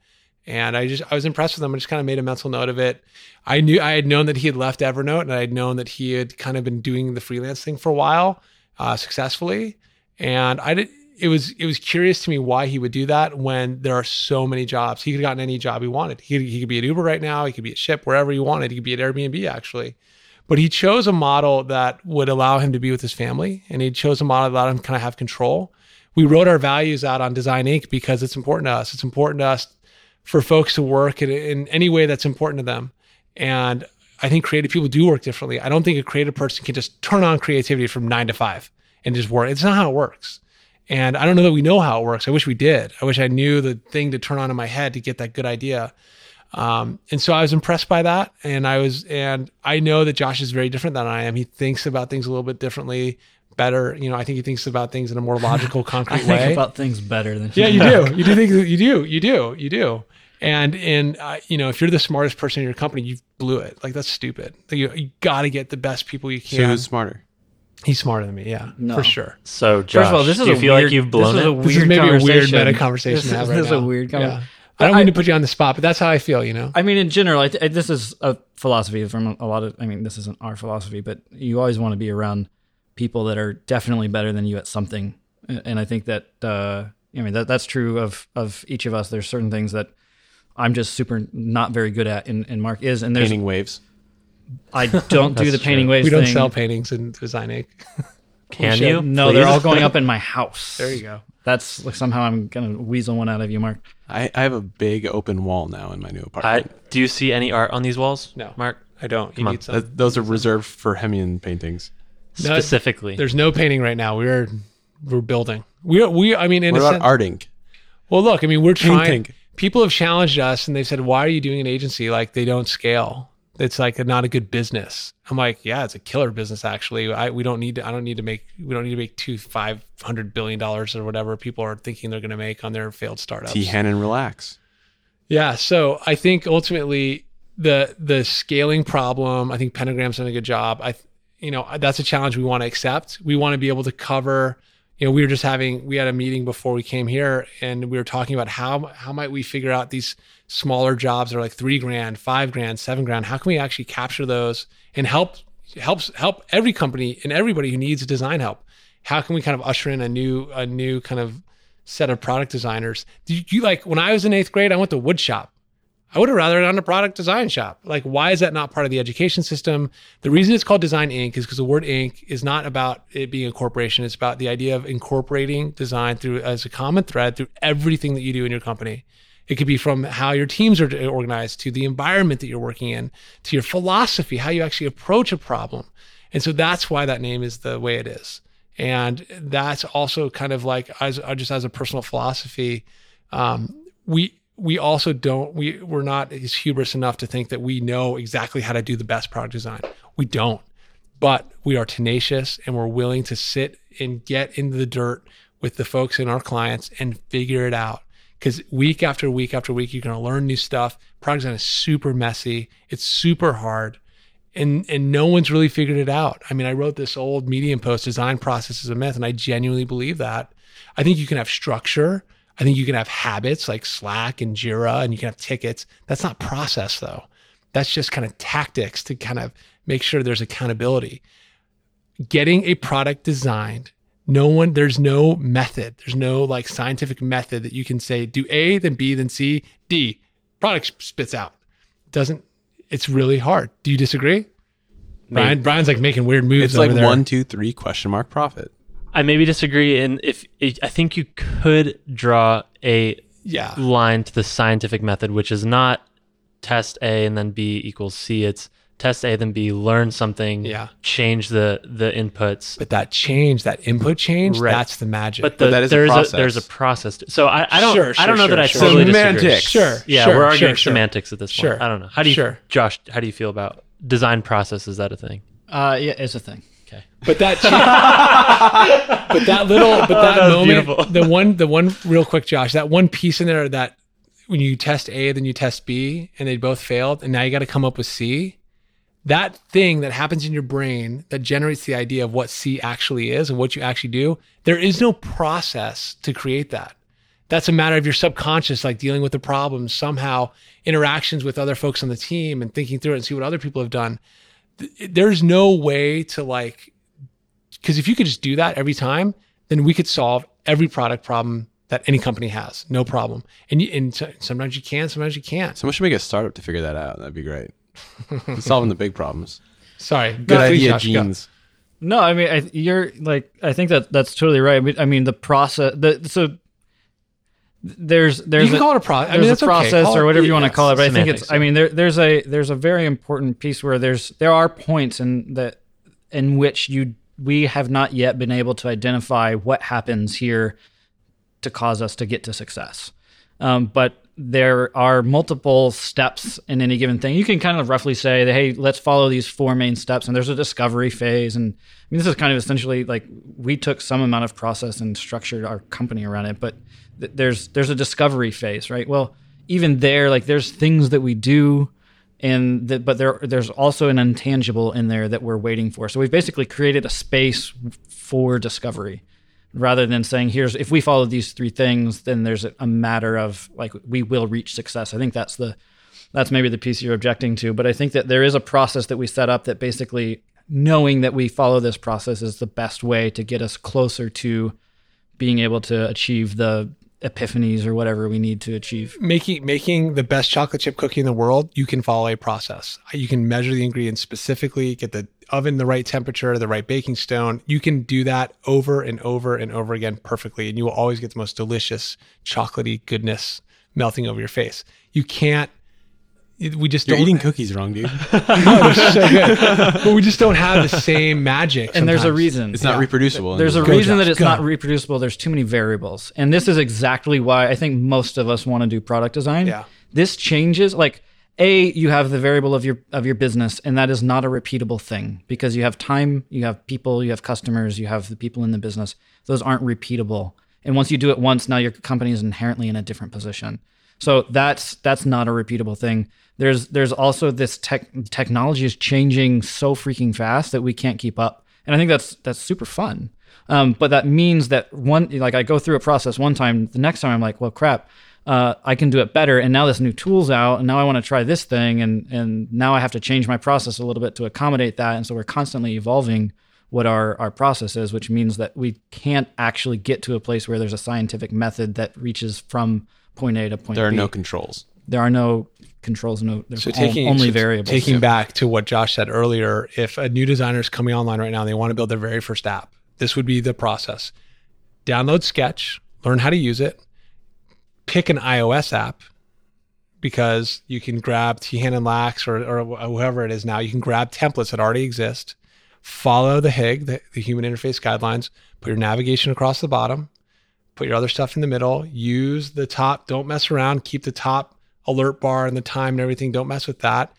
and I just I was impressed with him. I just kind of made a mental note of it. I knew I had known that he had left Evernote, and I had known that he had kind of been doing the freelance thing for a while uh, successfully, and I did. It was it was curious to me why he would do that when there are so many jobs. He could have gotten any job he wanted. He he could be at Uber right now. He could be at Shyp wherever he wanted. He could be at Airbnb actually but he chose a model that would allow him to be with his family and he chose a model that allowed him kind of have control we wrote our values out on design inc because it's important to us it's important to us for folks to work in, in any way that's important to them. And i think creative people do work differently. I don't think a creative person can just turn on creativity from nine to five and just work. It's not how it works. And i don't know that we know how it works. I wish we did. I wish i knew the thing to turn on in my head to get that good idea. Um, and so I was impressed by that. And I was, and I know that Josh is very different than I am. He thinks about things a little bit differently, better. You know, I think he thinks about things in a more logical, concrete I concrete think way. about things better than yeah, you do. You do think you do. You do. You do. And and uh, you know, if you're the smartest person in your company, you blew it. Like that's stupid. Like, you you got to get the best people you can. So can. who's smarter? He's smarter than me. Yeah, No. for sure. So, Josh, First of all, this is do you a feel weird, like you've blown this it? Is a weird This is maybe a weird conversation. meta conversation This, to have is- right this is now. a weird Yeah. I don't I- mean to put you on the spot, but that's how I feel. You know. I mean, in general, I th- this is a philosophy from a lot of. I mean, this isn't our philosophy, but you always want to be around people that are definitely better than you at something. And and I think that uh, I mean that that's true of of each of us. There's certain things that I'm just super not very good at, and, and Marc is. And there's Painting waves. I don't do the painting true. waves we don't thing. sell paintings in Design Inc. Can you? No, they're all going up in my house. There you go. That's like somehow I'm gonna weasel one out of you, Marc. I, I have a big open wall now in my new I, apartment. do you see any art on these walls? No. Marc. I don't. You on. need some. Those are reserved for Hemeon paintings. No, Specifically, There's no painting right now. We're we're building. We we. I mean, in What about sense, art ink? Well, look. I mean, we're trying. Painting. People have challenged us, and they've said, "Why are you doing an agency like they don't scale? It's like a, not a good business." I'm like, "Yeah, it's a killer business. Actually, I we don't need to. I don't need to make. We don't need to make two five hundred billion dollars or whatever people are thinking they're going to make on their failed startups." T and relax. Yeah, so I think ultimately the the scaling problem, I think Pentagram's done a good job. I you know, that's a challenge we want to accept. We want to be able to cover, you know, we were just having we had a meeting before we came here and we were talking about how how might we figure out these smaller jobs that are like 3 grand, 5 grand, 7 grand. How can we actually capture those and help helps help every company and everybody who needs design help? How can we kind of usher in a new a new kind of set of product designers. Do you, like when I was in eighth grade, I went to wood shop. I would have rather done a product design shop. Like, why is that not part of the education system? The reason it's called Design Inc. is because the word Inc. is not about it being a corporation. It's about the idea of incorporating design through as a common thread through everything that you do in your company. It could be from how your teams are organized to the environment that you're working in to your philosophy, how you actually approach a problem. And so that's why that name is the way it is. And that's also kind of like as uh, just as a personal philosophy, um, we we also don't we we're not as hubris enough to think that we know exactly how to do the best product design. We don't, but we are tenacious and we're willing to sit and get into the dirt with the folks and our clients and figure it out. Because week after week after week, you're going to learn new stuff. Product design is super messy. It's super hard and and no one's really figured it out. I mean, I wrote this old Medium post, "Design Process is a Myth," and I genuinely believe that. I think you can have structure. I think you can have habits like Slack and Jira, and you can have tickets. That's not process though. That's just kind of tactics to kind of make sure there's accountability. Getting a product designed, no one, there's no method. There's no like scientific method that you can say do A, then B, then C, D. Product spits out. Doesn't it's really hard. Do you disagree? Brian, Brian's like making weird moves. It's like there. one, two, three question mark profit. I maybe disagree. And if I think you could draw a Yeah. line to the scientific method, which is not test A and then B equals C. It's test A then B, learn something, Yeah. change the the inputs. But that change, that input change, Right. that's the magic. But, the, that is there's a, process. there's a process. To, so I, I don't Sure, I don't sure, know that I sure, totally sure. disagree. Semantics. sure, Yeah, sure, we're arguing sure, sure. semantics at this point. Sure. I don't know. How do you, Sure. Josh? How do you feel about design process? Is that a thing? Uh, yeah, it's a thing. Okay. But that, but that little, but oh, that, that moment, beautiful. the one, the one real quick, Josh, that one piece in there that when you test A, then you test B, and they both failed, and now you got to come up with C. That thing that happens in your brain that generates the idea of what C actually is and what you actually do. There is no process to create that. That's a matter of your subconscious, like dealing with the problems, somehow interactions with other folks on the team and thinking through it and see what other people have done. Th- There's no way to like because if you could just do that every time, then we could solve every product problem that any company has, no problem. And you, and so- sometimes you can, sometimes you can't. Someone should make a startup to figure that out. That'd be great. Solving the big problems. Sorry, good Good please, idea, Josh, go. genes. No, I mean, I, you're like, I think that that's totally right. I mean, I mean the process, the so there's there's You a, call it a process. I mean, a that's okay. or whatever you want to call it. But I think it's. I mean, there there's a there's a very important piece where there's there are points in that in which you we have not yet been able to identify what happens here to cause us to get to success. Um, but there are multiple steps in any given thing. You can kind of roughly say that, hey, let's follow these four main steps. And there's a discovery phase. And I mean, this is kind of essentially like we took some amount of process and structured our company around it. But there's there's a discovery phase, right? Well, even there, like there's things that we do, and that, but there there's also an intangible in there that we're waiting for. So we've basically created a space for discovery rather than saying here's if we follow these three things then there's a, a matter of like we will reach success i think that's the that's maybe the piece you're objecting to but i think that there is a process that we set up that basically knowing that we follow this process is the best way to get us closer to being able to achieve the epiphanies or whatever we need to achieve making making the best chocolate chip cookie in the world, you can follow a process. You can measure the ingredients specifically, get the oven the right temperature, the right baking stone. You can do that over and over and over again perfectly, and you will always get the most delicious chocolatey goodness melting over your face. You can't. We just You're don't eating cookies wrong, dude. No, they're so good, but we just don't have the same magic. and there's a reason It's not Yeah. reproducible. There's a Go, reason Josh, that it's go. not reproducible. There's too many variables. And this is exactly why I think most of us want to do product design. Yeah. This changes like a you have the variable of your of your business and that is not a repeatable thing because you have time, you have people, you have customers, you have the people in the business. Those aren't repeatable. And once you do it once, now your company is inherently in a different position. So that's that's not a repeatable thing. There's there's also this tech technology is changing so freaking fast that we can't keep up, and I think that's that's super fun. Um, but that means that one like I go through a process one time, the next time I'm like, well, crap, uh, I can do it better, and now this new tool's out, and now I want to try this thing, and and now I have to change my process a little bit to accommodate that, and so we're constantly evolving what our, our process is, which means that we can't actually get to a place where there's a scientific method that reaches from point A to point B. there are B. no controls. there are no controls, no So taking only so variables. Taking back to what Josh said earlier, if a new designer is coming online right now and they want to build their very first app, this would be the process. Download Sketch, learn how to use it, pick an iOS app because you can grab Teehan and Lax or, or whoever it is now. You can grab templates that already exist, follow the HIG, the, the human interface guidelines, put your navigation across the bottom, put your other stuff in the middle, use the top, don't mess around, keep the top alert bar and the time and everything. Don't mess with that.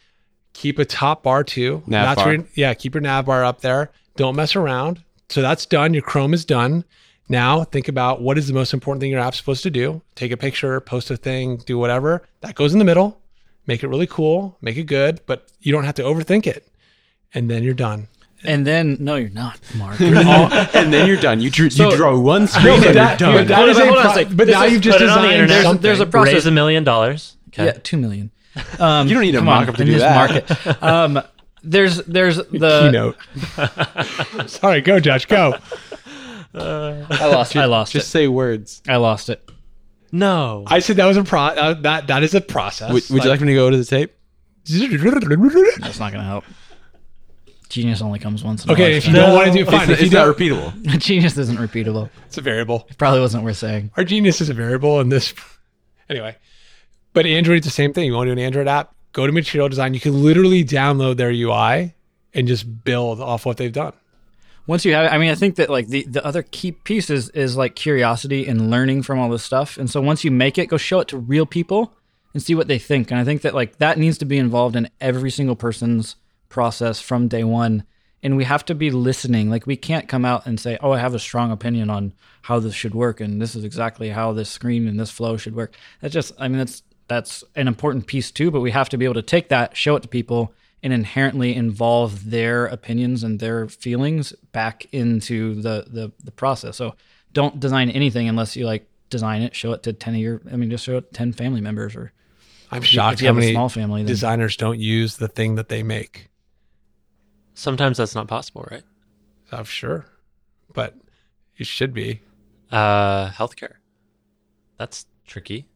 Keep a top bar too. Nav That's bar. where your- yeah, keep your nav bar up there. Don't mess around. So that's done. Your Chrome is done. Now think about what is the most important thing your app's supposed to do. Take a picture, post a thing, do whatever. That goes in the middle. Make it really cool, make it good, but you don't have to overthink it. And then you're done. and then no, you're not, Marc. and then you're done. You, dr- So- you draw one screen but and that- you're but done. that Hold is on, a hold on a pro- But now is- you've just put it on the designed internet. there's, there's a process. Raise a million dollars. Okay. Yeah, two million. Um, You don't need a come mock-up to do this that. Market. Um, there's there's the keynote. Sorry, go, Josh, go. I lost I lost Just it. say words. I lost it. No. I said that was a pro. Uh, that that is a process. Would, would you like me to go to the tape? That's not gonna help. Genius only comes once. In Okay, a if you don't want to do fine. It's, If it's not don't, repeatable. Genius isn't repeatable. it's a variable. It probably wasn't worth saying. Our genius is a variable in this. Anyway, but Android is the same thing. You want to do an Android app? go to Material Design. You can literally download their UI and just build off what they've done. once you have it, I mean, I think that like the, the other key piece is, is like curiosity and learning from all this stuff. And so once you make it, go show it to real people and see what they think. And I think that like that needs to be involved in every single person's process from day one. And we have to be listening. Like we can't come out and say, "Oh, I have a strong opinion on how this should work, and this is exactly how this screen and this flow should work." That's just, I mean, that's that's an important piece too. But we have to be able to take that, show it to people, and inherently involve their opinions and their feelings back into the the, the process. So don't design anything unless you like design it, show it to ten of your. I mean, just show it to ten family members or I'm if shocked you how have a many small family. Then designers don't use the thing that they make. Sometimes that's not possible, right? I'm sure, but it should be. Uh, healthcare. That's tricky.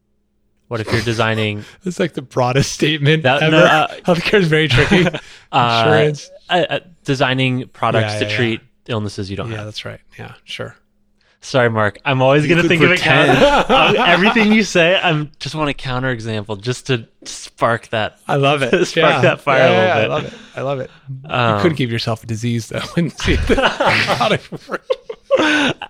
What if you're designing It's like the broadest statement That- ever. no, uh, Healthcare is very tricky. uh, Insurance. uh, uh, designing products Yeah, to yeah, yeah. treat illnesses you don't have. Yeah, that's right. Yeah, sure. Sorry, Marc. I'm always gonna could think of it. pretend. Counter- everything you say, I'm just want a counter example just to spark that. I love it. Spark that fire a little yeah, bit. I love it. I love it. Um, you could give yourself a disease though and see the product.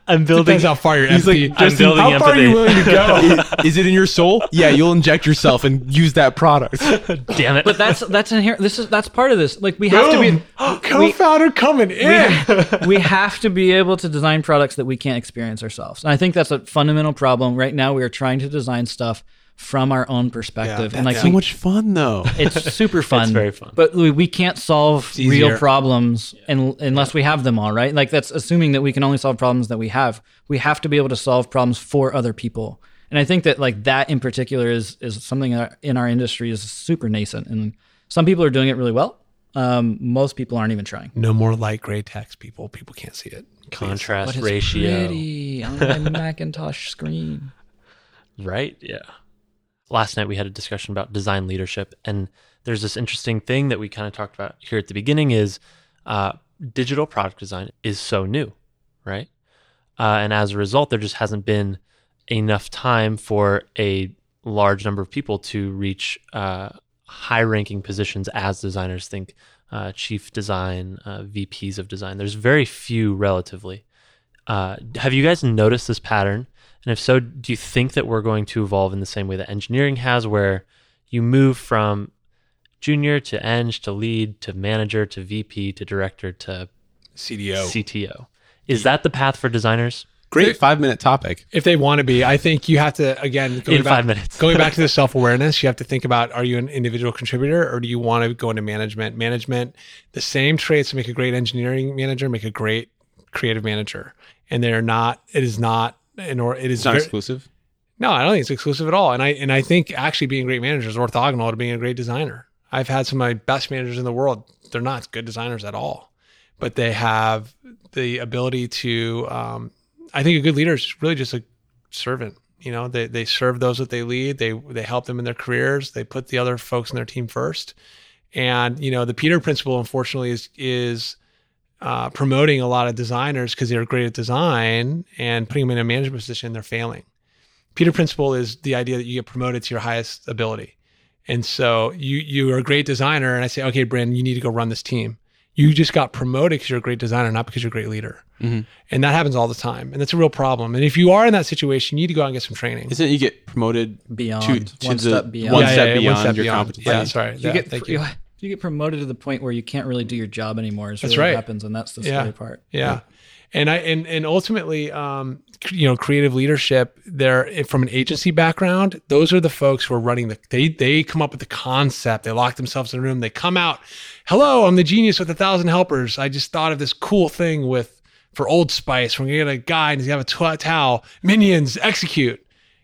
I'm building. Depends how far you're He's like, empty. I'm Justin, building how far are you willing to go? Is it in your soul? Yeah, you'll inject yourself and use that product. Damn it! but that's that's inherent. This is that's part of this. Like we have to be. Boom. Co-founder coming in. we have to be able to design products that we can't experience ourselves. And I think that's a fundamental problem. Right now, we are trying to design stuff from our own perspective, and like so we- much fun though. it's super fun. It's very fun. but we, we can't solve real problems un, unless we have them all. Right? Like that's assuming that we can only solve problems that we have. We have to be able to solve problems for other people. And I think that like that in particular is is something that in our industry is super nascent, and some people are doing it really well. Um, most people aren't even trying. No more light gray text, people. People can't see it. Contrast But ratio. pretty on my Macintosh screen. Right? Yeah. Last night we had a discussion about design leadership, and there's this interesting thing that we kind of talked about here at the beginning is uh, digital product design is so new, right? Uh, and as a result, there just hasn't been enough time for a large number of people to reach uh, high-ranking positions as designers. Think uh, chief design, uh, VPs of design. There's very few relatively. Uh, have you guys noticed this pattern? And if so, do you think that we're going to evolve in the same way that engineering has, where you move from junior to eng to lead to manager to VP to director to CDO. CTO? Is that the path for designers? Great five minute topic. if they want to be, I think you have to again going In back, five minutes. going back to the self awareness, you have to think about: Are you an individual contributor, or do you want to go into management? Management, the same traits that make a great engineering manager make a great creative manager, and they're not. It is not, and or it is It's not very- exclusive. No, I don't think it's exclusive at all. And I and I think actually being a great manager is orthogonal to being a great designer. I've had some of my best managers in the world. They're not good designers at all, but they have the ability to. Um, I think a good leader is really just a servant. You know, they they serve those that they lead. They they help them in their careers. They put the other folks in their team first. And you know, the Peter principle, unfortunately, is is uh, promoting a lot of designers because they're great at design and putting them in a management position. They're failing. Peter principle is the idea that you get promoted to your highest ability. And so you you are a great designer, and I say, okay, Brandon, you need to go run this team. You just got promoted because you're a great designer, not because you're a great leader. Mhm. And that happens all the time, and that's a real problem. And if you are in that situation, you need to go out and get some training. Isn't it you get promoted Beyond to, to one the step beyond. one Yeah, step yeah, yeah, beyond one step your beyond. competency? Yeah, sorry. you Yeah, get thank you. You. get promoted to the point where you can't really do your job anymore. Is That's really right. what happens, and that's the Yeah. scary part. Yeah. And I and and ultimately, um, you know, creative leadership. They're from an agency background. Those are the folks who are running the. They they come up with the concept. They lock themselves in a room. They come out. Hello, I'm the genius with a thousand helpers. I just thought of this cool thing with for Old Spice. We're gonna get a guy and he's gonna have a tw- towel. Minions execute.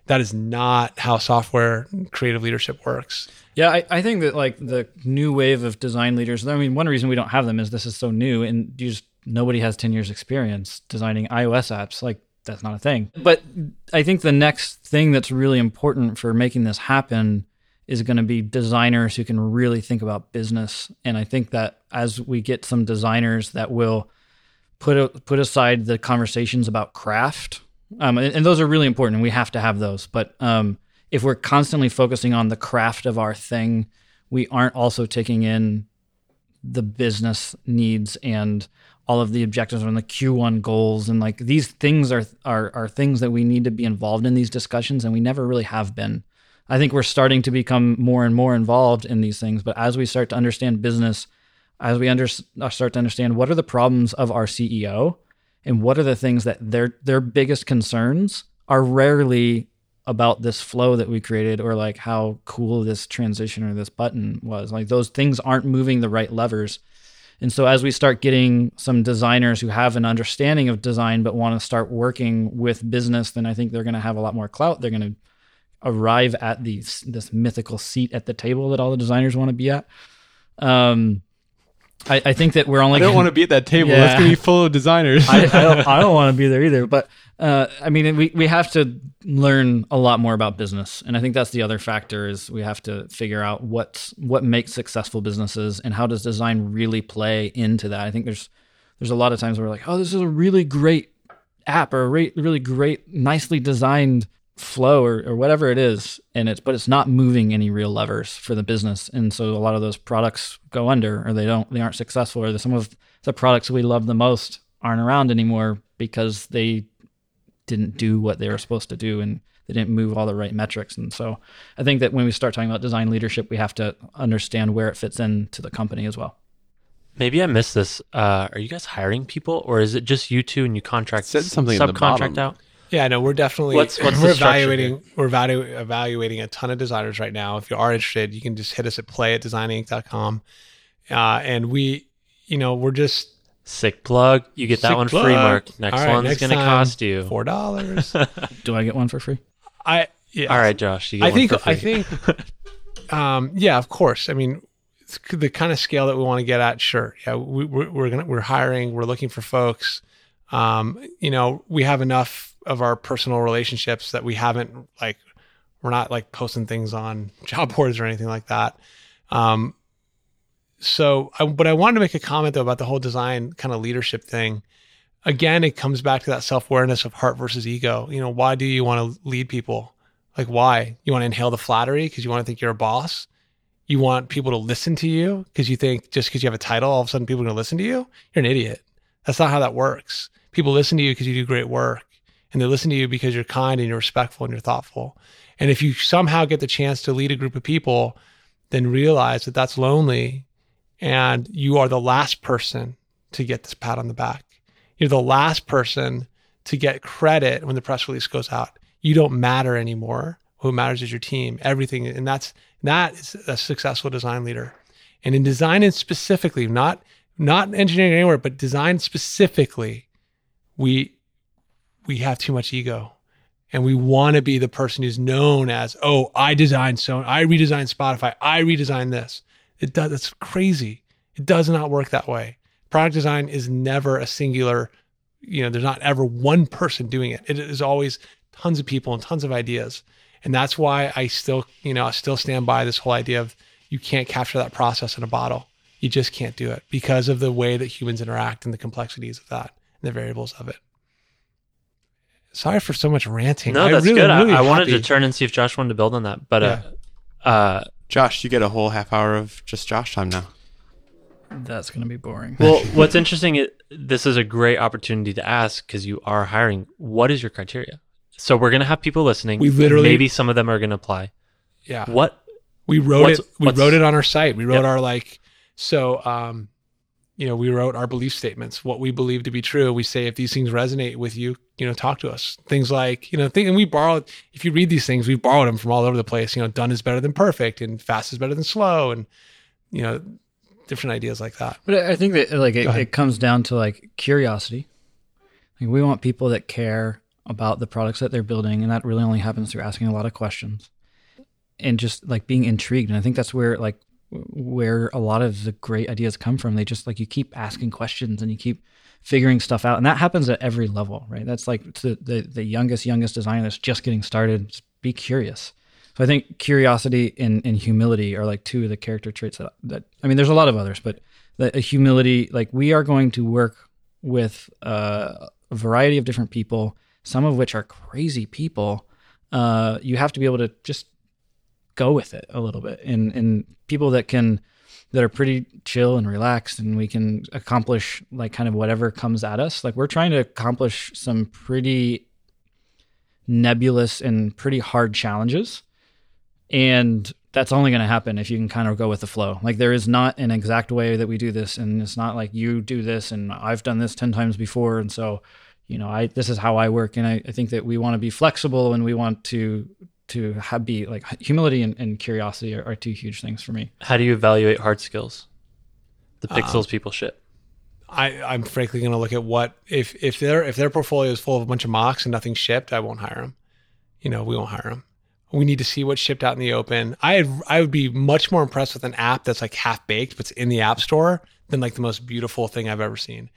That is not how software creative leadership works. Yeah, I, I think that like the new wave of design leaders. I mean, one reason we don't have them is this is so new, and you just nobody has ten years experience designing iOS apps. Like that's not a thing. But I think the next thing that's really important for making this happen is going to be designers who can really think about business. And I think that as we get some designers that will put a, put aside the conversations about craft, um, and, and those are really important, and we have to have those. But um, if we're constantly focusing on the craft of our thing, we aren't also taking in the business needs and all of the objectives and the Q1 goals and like these things are are are things that we need to be involved in these discussions and we never really have been. I think we're starting to become more and more involved in these things, but as we start to understand business, as we under, uh, start to understand what are the problems of our CEO and what are the things that their their biggest concerns are rarely about this flow that we created or like how cool this transition or this button was. Like those things aren't moving the right levers. And so as we start getting some designers who have an understanding of design but want to start working with business, then I think they're going to have a lot more clout. They're going to arrive at these this mythical seat at the table that all the designers want to be at. Um, I, I think that we're only. I don't want to be at that table. Yeah. That's gonna be full of designers. I, I don't, I don't want to be there either. But uh, I mean, we we have to learn a lot more about business, and I think that's the other factor is we have to figure out what what makes successful businesses and how does design really play into that. I think there's there's a lot of times where we're like, oh, this is a really great app or a re- really great, nicely designed flow or, or whatever it is and it's but it's not moving any real levers for the business and so a lot of those products go under or they don't they aren't successful or some of the products we love the most aren't around anymore because they didn't do what they were supposed to do and they didn't move all the right metrics and so i think that when we start talking about design leadership we have to understand where it fits into the company as well Maybe I missed this. Uh, are you guys hiring people, or is it just you two and you contract Said something in subcontract out? Yeah, no, we're definitely What's- what's we're structure evaluating we're evalu- evaluating a ton of designers right now. If you are interested, you can just hit us at play at designinc.com. Uh, and we, you know, we're just Sick plug. You get that one plug. free, Marc. Next All right, one's next going to time, cost you. four dollars. do i get one for free I yeah. All right, Josh. You get I one think for free. I think um, yeah, of course. I mean, the kind of scale that we want to get at, sure. Yeah, we, we're we're gonna we're hiring. We're looking for folks. Um, you know, we have enough of our personal relationships that we haven't like we're not like posting things on job boards or anything like that. Um, so, I, but I wanted to make a comment though about the whole design kind of leadership thing. Again, it comes back to that self awareness of heart versus ego. You know, why do you want to lead people? Like, why? You want to inhale the flattery because you want to think you're a boss? You want people to listen to you because you think just because you have a title, all of a sudden people are going to listen to you? You're an idiot. That's not how that works. People listen to you because you do great work and they listen to you because you're kind and you're respectful and you're thoughtful. And if you somehow get the chance to lead a group of people, then realize that that's lonely and you are the last person to get this pat on the back. You're the last person to get credit when the press release goes out. You don't matter anymore. Who matters is your team, everything. And that's that is a successful design leader. And in design and specifically, not not engineering anywhere, but design specifically, we we have too much ego. And we want to be the person who's known as, oh, I designed so I redesigned Spotify, I redesigned this. It does it's crazy. It does not work that way. Product design is never a singular, you know, there's not ever one person doing it. It is always tons of people and tons of ideas. And that's why I still, you know, I still stand by this whole idea of you can't capture that process in a bottle. You just can't do it because of the way that humans interact and the complexities of that and the variables of it. Sorry for so much ranting. no, I that's really, good. I- really I, wanted to turn and see if Josh wanted to build on that, but uh, uh, Josh, you get a whole half hour of just Josh time now. that's going to be boring well, what's interesting is this is a great opportunity to ask because you are hiring. What is your criteria? So we're gonna have people listening. We literally- maybe some of them are gonna apply. yeah. What? we wrote What's- it we what's- wrote it on our site we wrote Yep. our like so um you know we wrote our belief statements what we believe to be true. We say if these things resonate with you you know talk to us. Things like you know think and we borrowed if you read these things we've borrowed them from all over the place. You know done is better than perfect and fast is better than slow and you know different ideas like that. But I think that like it, it comes down to like curiosity. Like we want people that care about the products that they're building, and that really only happens through asking a lot of questions and just like being intrigued. And I think that's where like where a lot of the great ideas come from. They just like you keep asking questions and you keep figuring stuff out, and that happens at every level, right? That's like the the, the youngest youngest designer that's just getting started. Just be curious. So I think curiosity and, and humility are like two of the character traits that, that I mean, there's a lot of others, but the humility, like we are going to work with uh, a variety of different people, some of which are crazy people. Uh, you have to be able to just go with it a little bit. And and people that can that are pretty chill and relaxed and we can accomplish like kind of whatever comes at us like we're trying to accomplish some pretty nebulous and pretty hard challenges. And that's only going to happen if you can kind of go with the flow. Like there is not an exact way that we do this and it's not like you do this and i've done this 10 times before and so you know i this is how i work and i, I think that we want to be flexible and we want to to have be like humility and, and curiosity are, are two huge things for me How do you evaluate hard skills? The Uh, pixels people ship. I, I'm frankly going to look at what if if their if their portfolio is full of a bunch of mocks and nothing shipped, I won't hire them. You know, we won't hire them. We need to see what's shipped out in the open. I I would be much more impressed with an app that's like half baked, but's in the app store than like the most beautiful thing I've ever seen.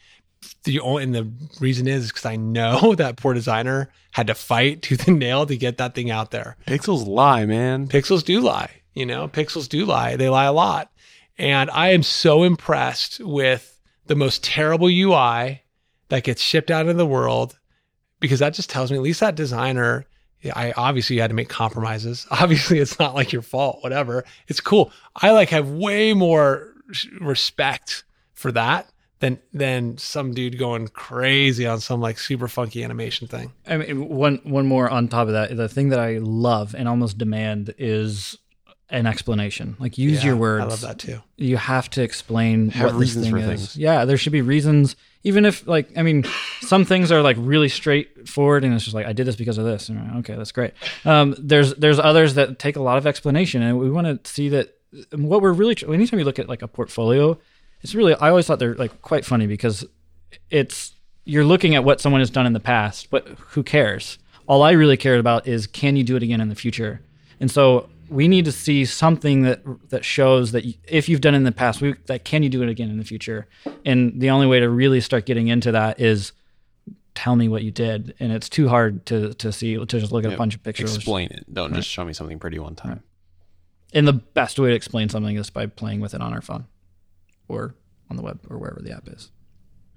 The only and the reason is because I know that poor designer had to fight tooth and nail to get that thing out there. Pixels lie, man. Pixels do lie. You know, pixels do lie. They lie a lot. And I am so impressed with the most terrible UI that gets shipped out into the world because that just tells me at least that designer, I obviously had to make compromises. Obviously, it's not like your fault, whatever. It's cool. I like have way more respect for that than than some dude going crazy on some like super funky animation thing. I mean, one one more on top of that. The thing that I love and almost demand is an explanation. Like use Yeah, your words. I love that too. You have to explain Have what this reasons thing for is. things. Yeah, there should be reasons. Even if like I mean, some things are like really straightforward, and it's just like I did this because of this. And like, okay, that's great. Um, there's there's others that take a lot of explanation, and we want to see that what we're really. Anytime you look at like a portfolio, it's really. I always thought they're like quite funny because it's you're looking at what someone has done in the past, but who cares? All I really cared about is can you do it again in the future? And so we need to see something that that shows that if you've done it in the past, we, that can you do it again in the future? And the only way to really start getting into that is tell me what you did. And it's too hard to to see to just look at a bunch of pictures. Explain it. Don't just show me something pretty one time. And the best way to explain something is by playing with it on our phone or on the web or wherever the app is.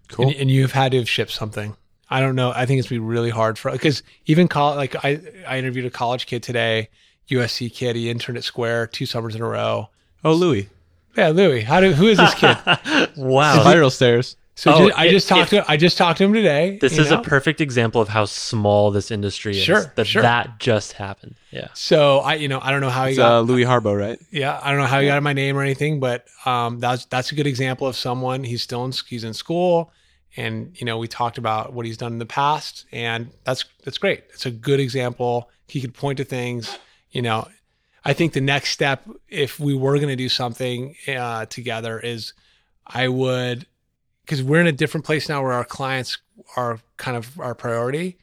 Cool. And, and you've had to have shipped something. I don't know. I think it's be really hard for because even college. Like I, I interviewed a college kid today, USC kid. He interned at Square two summers in a row. oh, Louis. Yeah, Louis. How do? Who is this kid? Wow. Spiral stairs. So Oh, ju- I if- just talked if- to. I just talked to him today. This is know? a perfect example of how small this industry is. Sure, That sure. that just happened. Yeah. So I, you know, I don't know how he It's got. uh, Louis Harbo, right? yeah, I don't know how he got my name or anything, but um, that's that's a good example of someone. He's still in he's in school, and you know we talked about what he's done in the past, and that's that's great. It's a good example. He could point to things. You know, I think the next step, if we were going to do something uh, together, is I would because we're in a different place now where our clients are kind of our priority.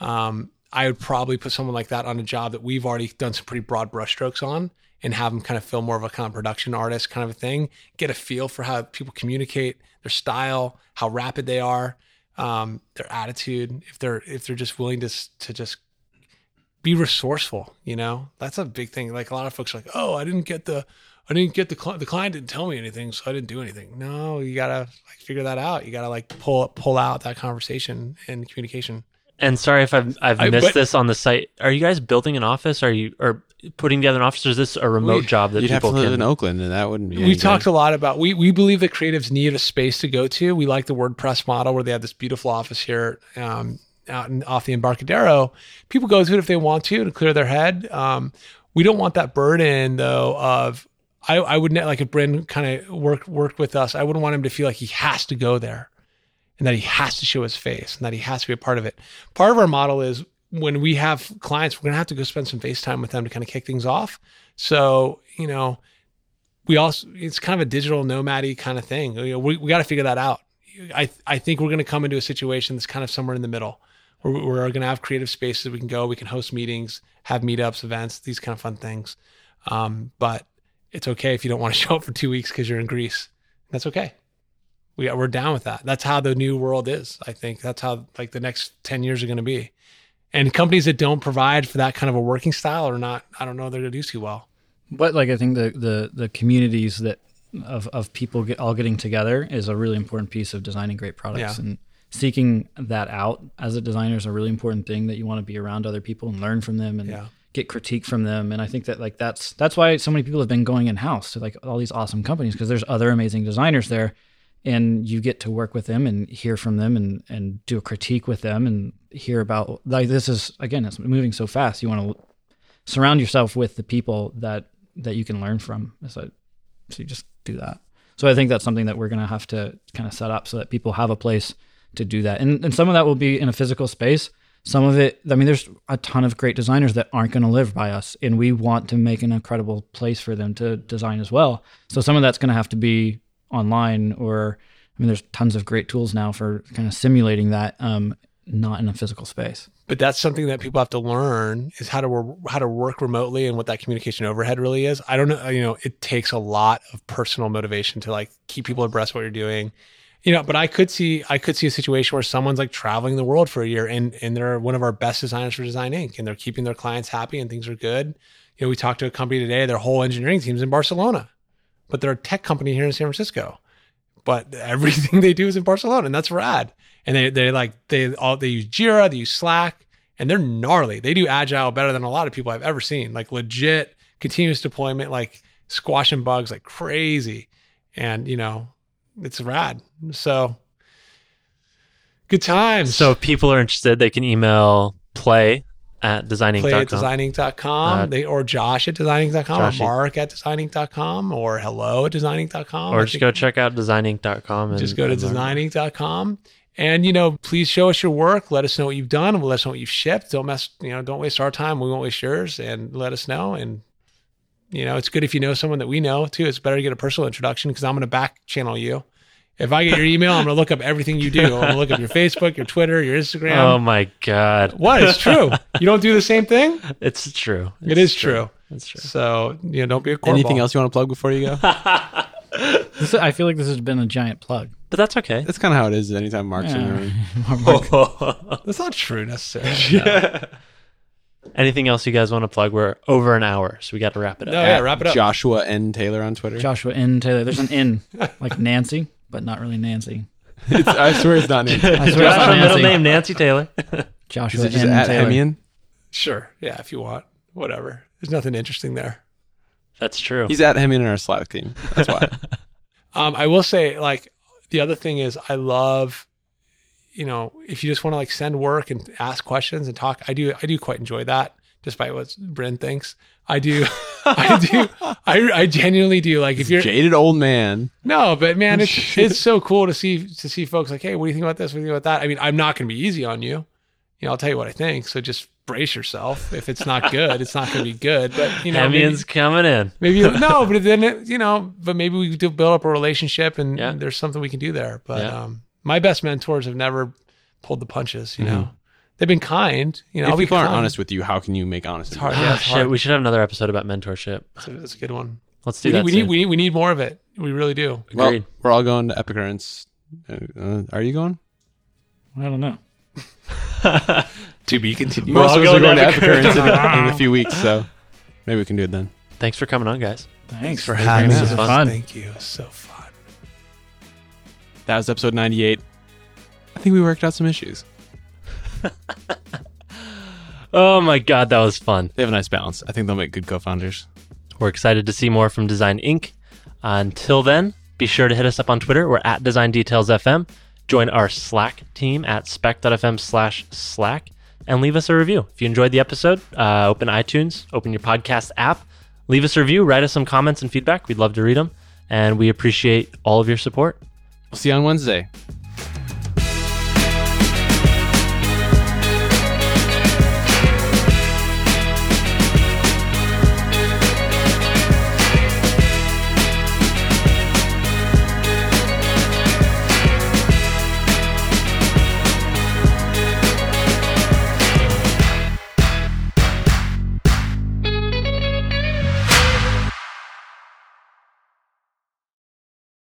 Um, I would probably put someone like that on a job that we've already done some pretty broad brushstrokes on and have them kind of feel more of a kind of production artist kind of a thing, get a feel for how people communicate, their style, how rapid they are, um, their attitude, if they're if they're just willing to to just be resourceful, you know, that's a big thing. Like a lot of folks are like, oh, I didn't get the, I didn't get the client. The client didn't tell me anything, so I didn't do anything. No, you gotta like figure that out. You gotta like pull pull out that conversation and communication. And sorry if I've I've I- missed but- this on the site. Are you guys building an office? Are you or putting together an office? Or is this a remote We- job that You'd have to people live can? in Oakland, and that wouldn't be. we talked good. a lot about we we believe that creatives need a space to go to. We like the WordPress model where they have this beautiful office here um, out in, off the Embarcadero. People go to it if they want to to clear their head. Um, we don't want that burden though of I I would not like if Bryn kind of worked worked with us. I wouldn't want him to feel like he has to go there and that he has to show his face and that he has to be a part of it. Part of our model is when we have clients, we're gonna have to go spend some face time with them to kind of kick things off. So you know we also it's kind of a digital nomady kind of thing. You know, we we got to figure that out. I I think we're to come into a situation that's kind of somewhere in the middle. Where we're going to have creative spaces we can go, we can host meetings, have meetups, events, these kind of fun things. Um, but it's okay if you don't want to show up for two weeks because you're in Greece. That's okay. We we're down with that. That's how the new world is. I think that's how like the next ten years are going to be. And companies that don't provide for that kind of a working style are not. I don't know they're going to do too well. But like I think the the the communities that of of people get, all getting together is a really important piece of designing great products Yeah. and seeking that out as a designer is a really important thing that you want to be around other people and learn from them and Yeah. Get critique from them. And i think that like that's that's why so many people have been going in house to like all these awesome companies because there's other amazing designers there and you get to work with them and hear from them and and do a critique with them and hear about like this is again it's moving so fast. You want to surround yourself with the people that that you can learn from. So, so you just do that. So i think that's something that we're going to have to kind of set up so that people have a place to do that. And, and some of that will be in a physical space some of it i mean there's a ton of great designers that aren't going to live by us and we want to make an incredible place for them to design as well so some of that's going to have to be online or i mean there's tons of great tools now for kind of simulating that um, not in a physical space but that's something that people have to learn is how to how to work remotely and what that communication overhead really is. I don't know, you know, it takes a lot of personal motivation to like keep people abreast what you're doing. You know, but I could see I could see a situation where someone's like traveling the world for a year and and they're one of our best designers for Design Inc. and they're keeping their clients happy and things are good. You know, we talked to a company today, their whole engineering team's in Barcelona, but they're a tech company here in San Francisco. But everything they do is in Barcelona, and that's rad. And they they like they all they use Jira, they use Slack, and they're gnarly. They do agile better than a lot of people I've ever seen. Like legit continuous deployment, like squashing bugs like crazy. And you know, it's rad. So good times. So if people are interested, they can email play at designing.com. play at designing.com Uh, they, or josh at designing.com Joshy. or mark at designing.com or hello at designing.com. or just go check out designing.com. And, just go to and designing.com and you know please show us your work let us know what you've done let us know what you've shipped don't mess you know don't waste our time we won't waste yours and let us know and you know it's good if you know someone that we know too. It's better to get a personal introduction because i'm going to back channel you. If i get your email i'm going to look up everything you do. I'm going to look up your facebook your twitter your instagram. Oh my god, what? It's true. You don't do the same thing? It's true. it is true. It's true. so you know don't be a cornball. Anything else you want to plug before you go? this, i feel like this has been a giant plug. But that's okay. That's kind of how it is anytime Marc's in the Yeah. room. that's not true necessarily Anything else you guys want to plug? We're over an hour, so we got to wrap it up. no yeah wrap it up Joshua N. Taylor on Twitter. joshua n taylor there's an n like nancy but not really nancy It's, I swear it's not Nancy. I swear it's Joshua, not middle name Nancy Taylor. joshua Is it just n at taylor Hemeon? sure yeah if you want whatever there's nothing interesting there That's true. He's at Hemeon in our Slack team. That's why. Um, I will say, like, the other thing is, I love, you know, if you just want to like send work and ask questions and talk, I do, I do quite enjoy that, despite what Bryn thinks. I do, I do, I, I genuinely do. Like, if you're Jaded old man. no, but man, it's it's so cool to see to see folks like, hey, what do you think about this? What do you think about that? I mean, I'm not going to be easy on you. You know, I'll tell you what I think. So just brace yourself. If it's not good, it's not going to be good. But you know, maybe- Hemeon's coming in. Maybe no, but then it, you know, but maybe we do build up a relationship, and Yeah. there's something we can do there. But Yeah. um, my best mentors have never pulled the punches. You know, they've been kind. You know, if people aren't honest with you, how can you make honest? It's hard. Yeah, Ah, it's shit, hard. we should have another episode about mentorship. That's a, that's a good one. Let's do We need, that. we need soon. we need we need more of it. We really do. Well, Agreed. we're all going to Epicurrence. Uh, are you going? i don't know To be continued. We're Most all of us are going going to to Epicurrence in, in a few weeks, so maybe we can do it then. Thanks for coming on, guys. thanks for Thanks having This us. is fun Thank you. So fun. That was episode 98. I think we worked out some issues. Oh my god, that was fun. They have a nice balance. I think they'll make good co-founders. We're excited to see more from Design Inc. Until then, be sure to hit us up on Twitter. We're at Design Details FM. Join our Slack team at spec.fm slash Slack and leave us a review. If you enjoyed the episode, uh, open iTunes, open your podcast app, leave us a review, write us some comments and feedback. We'd love to read them. And we appreciate all of your support. See you on Wednesday.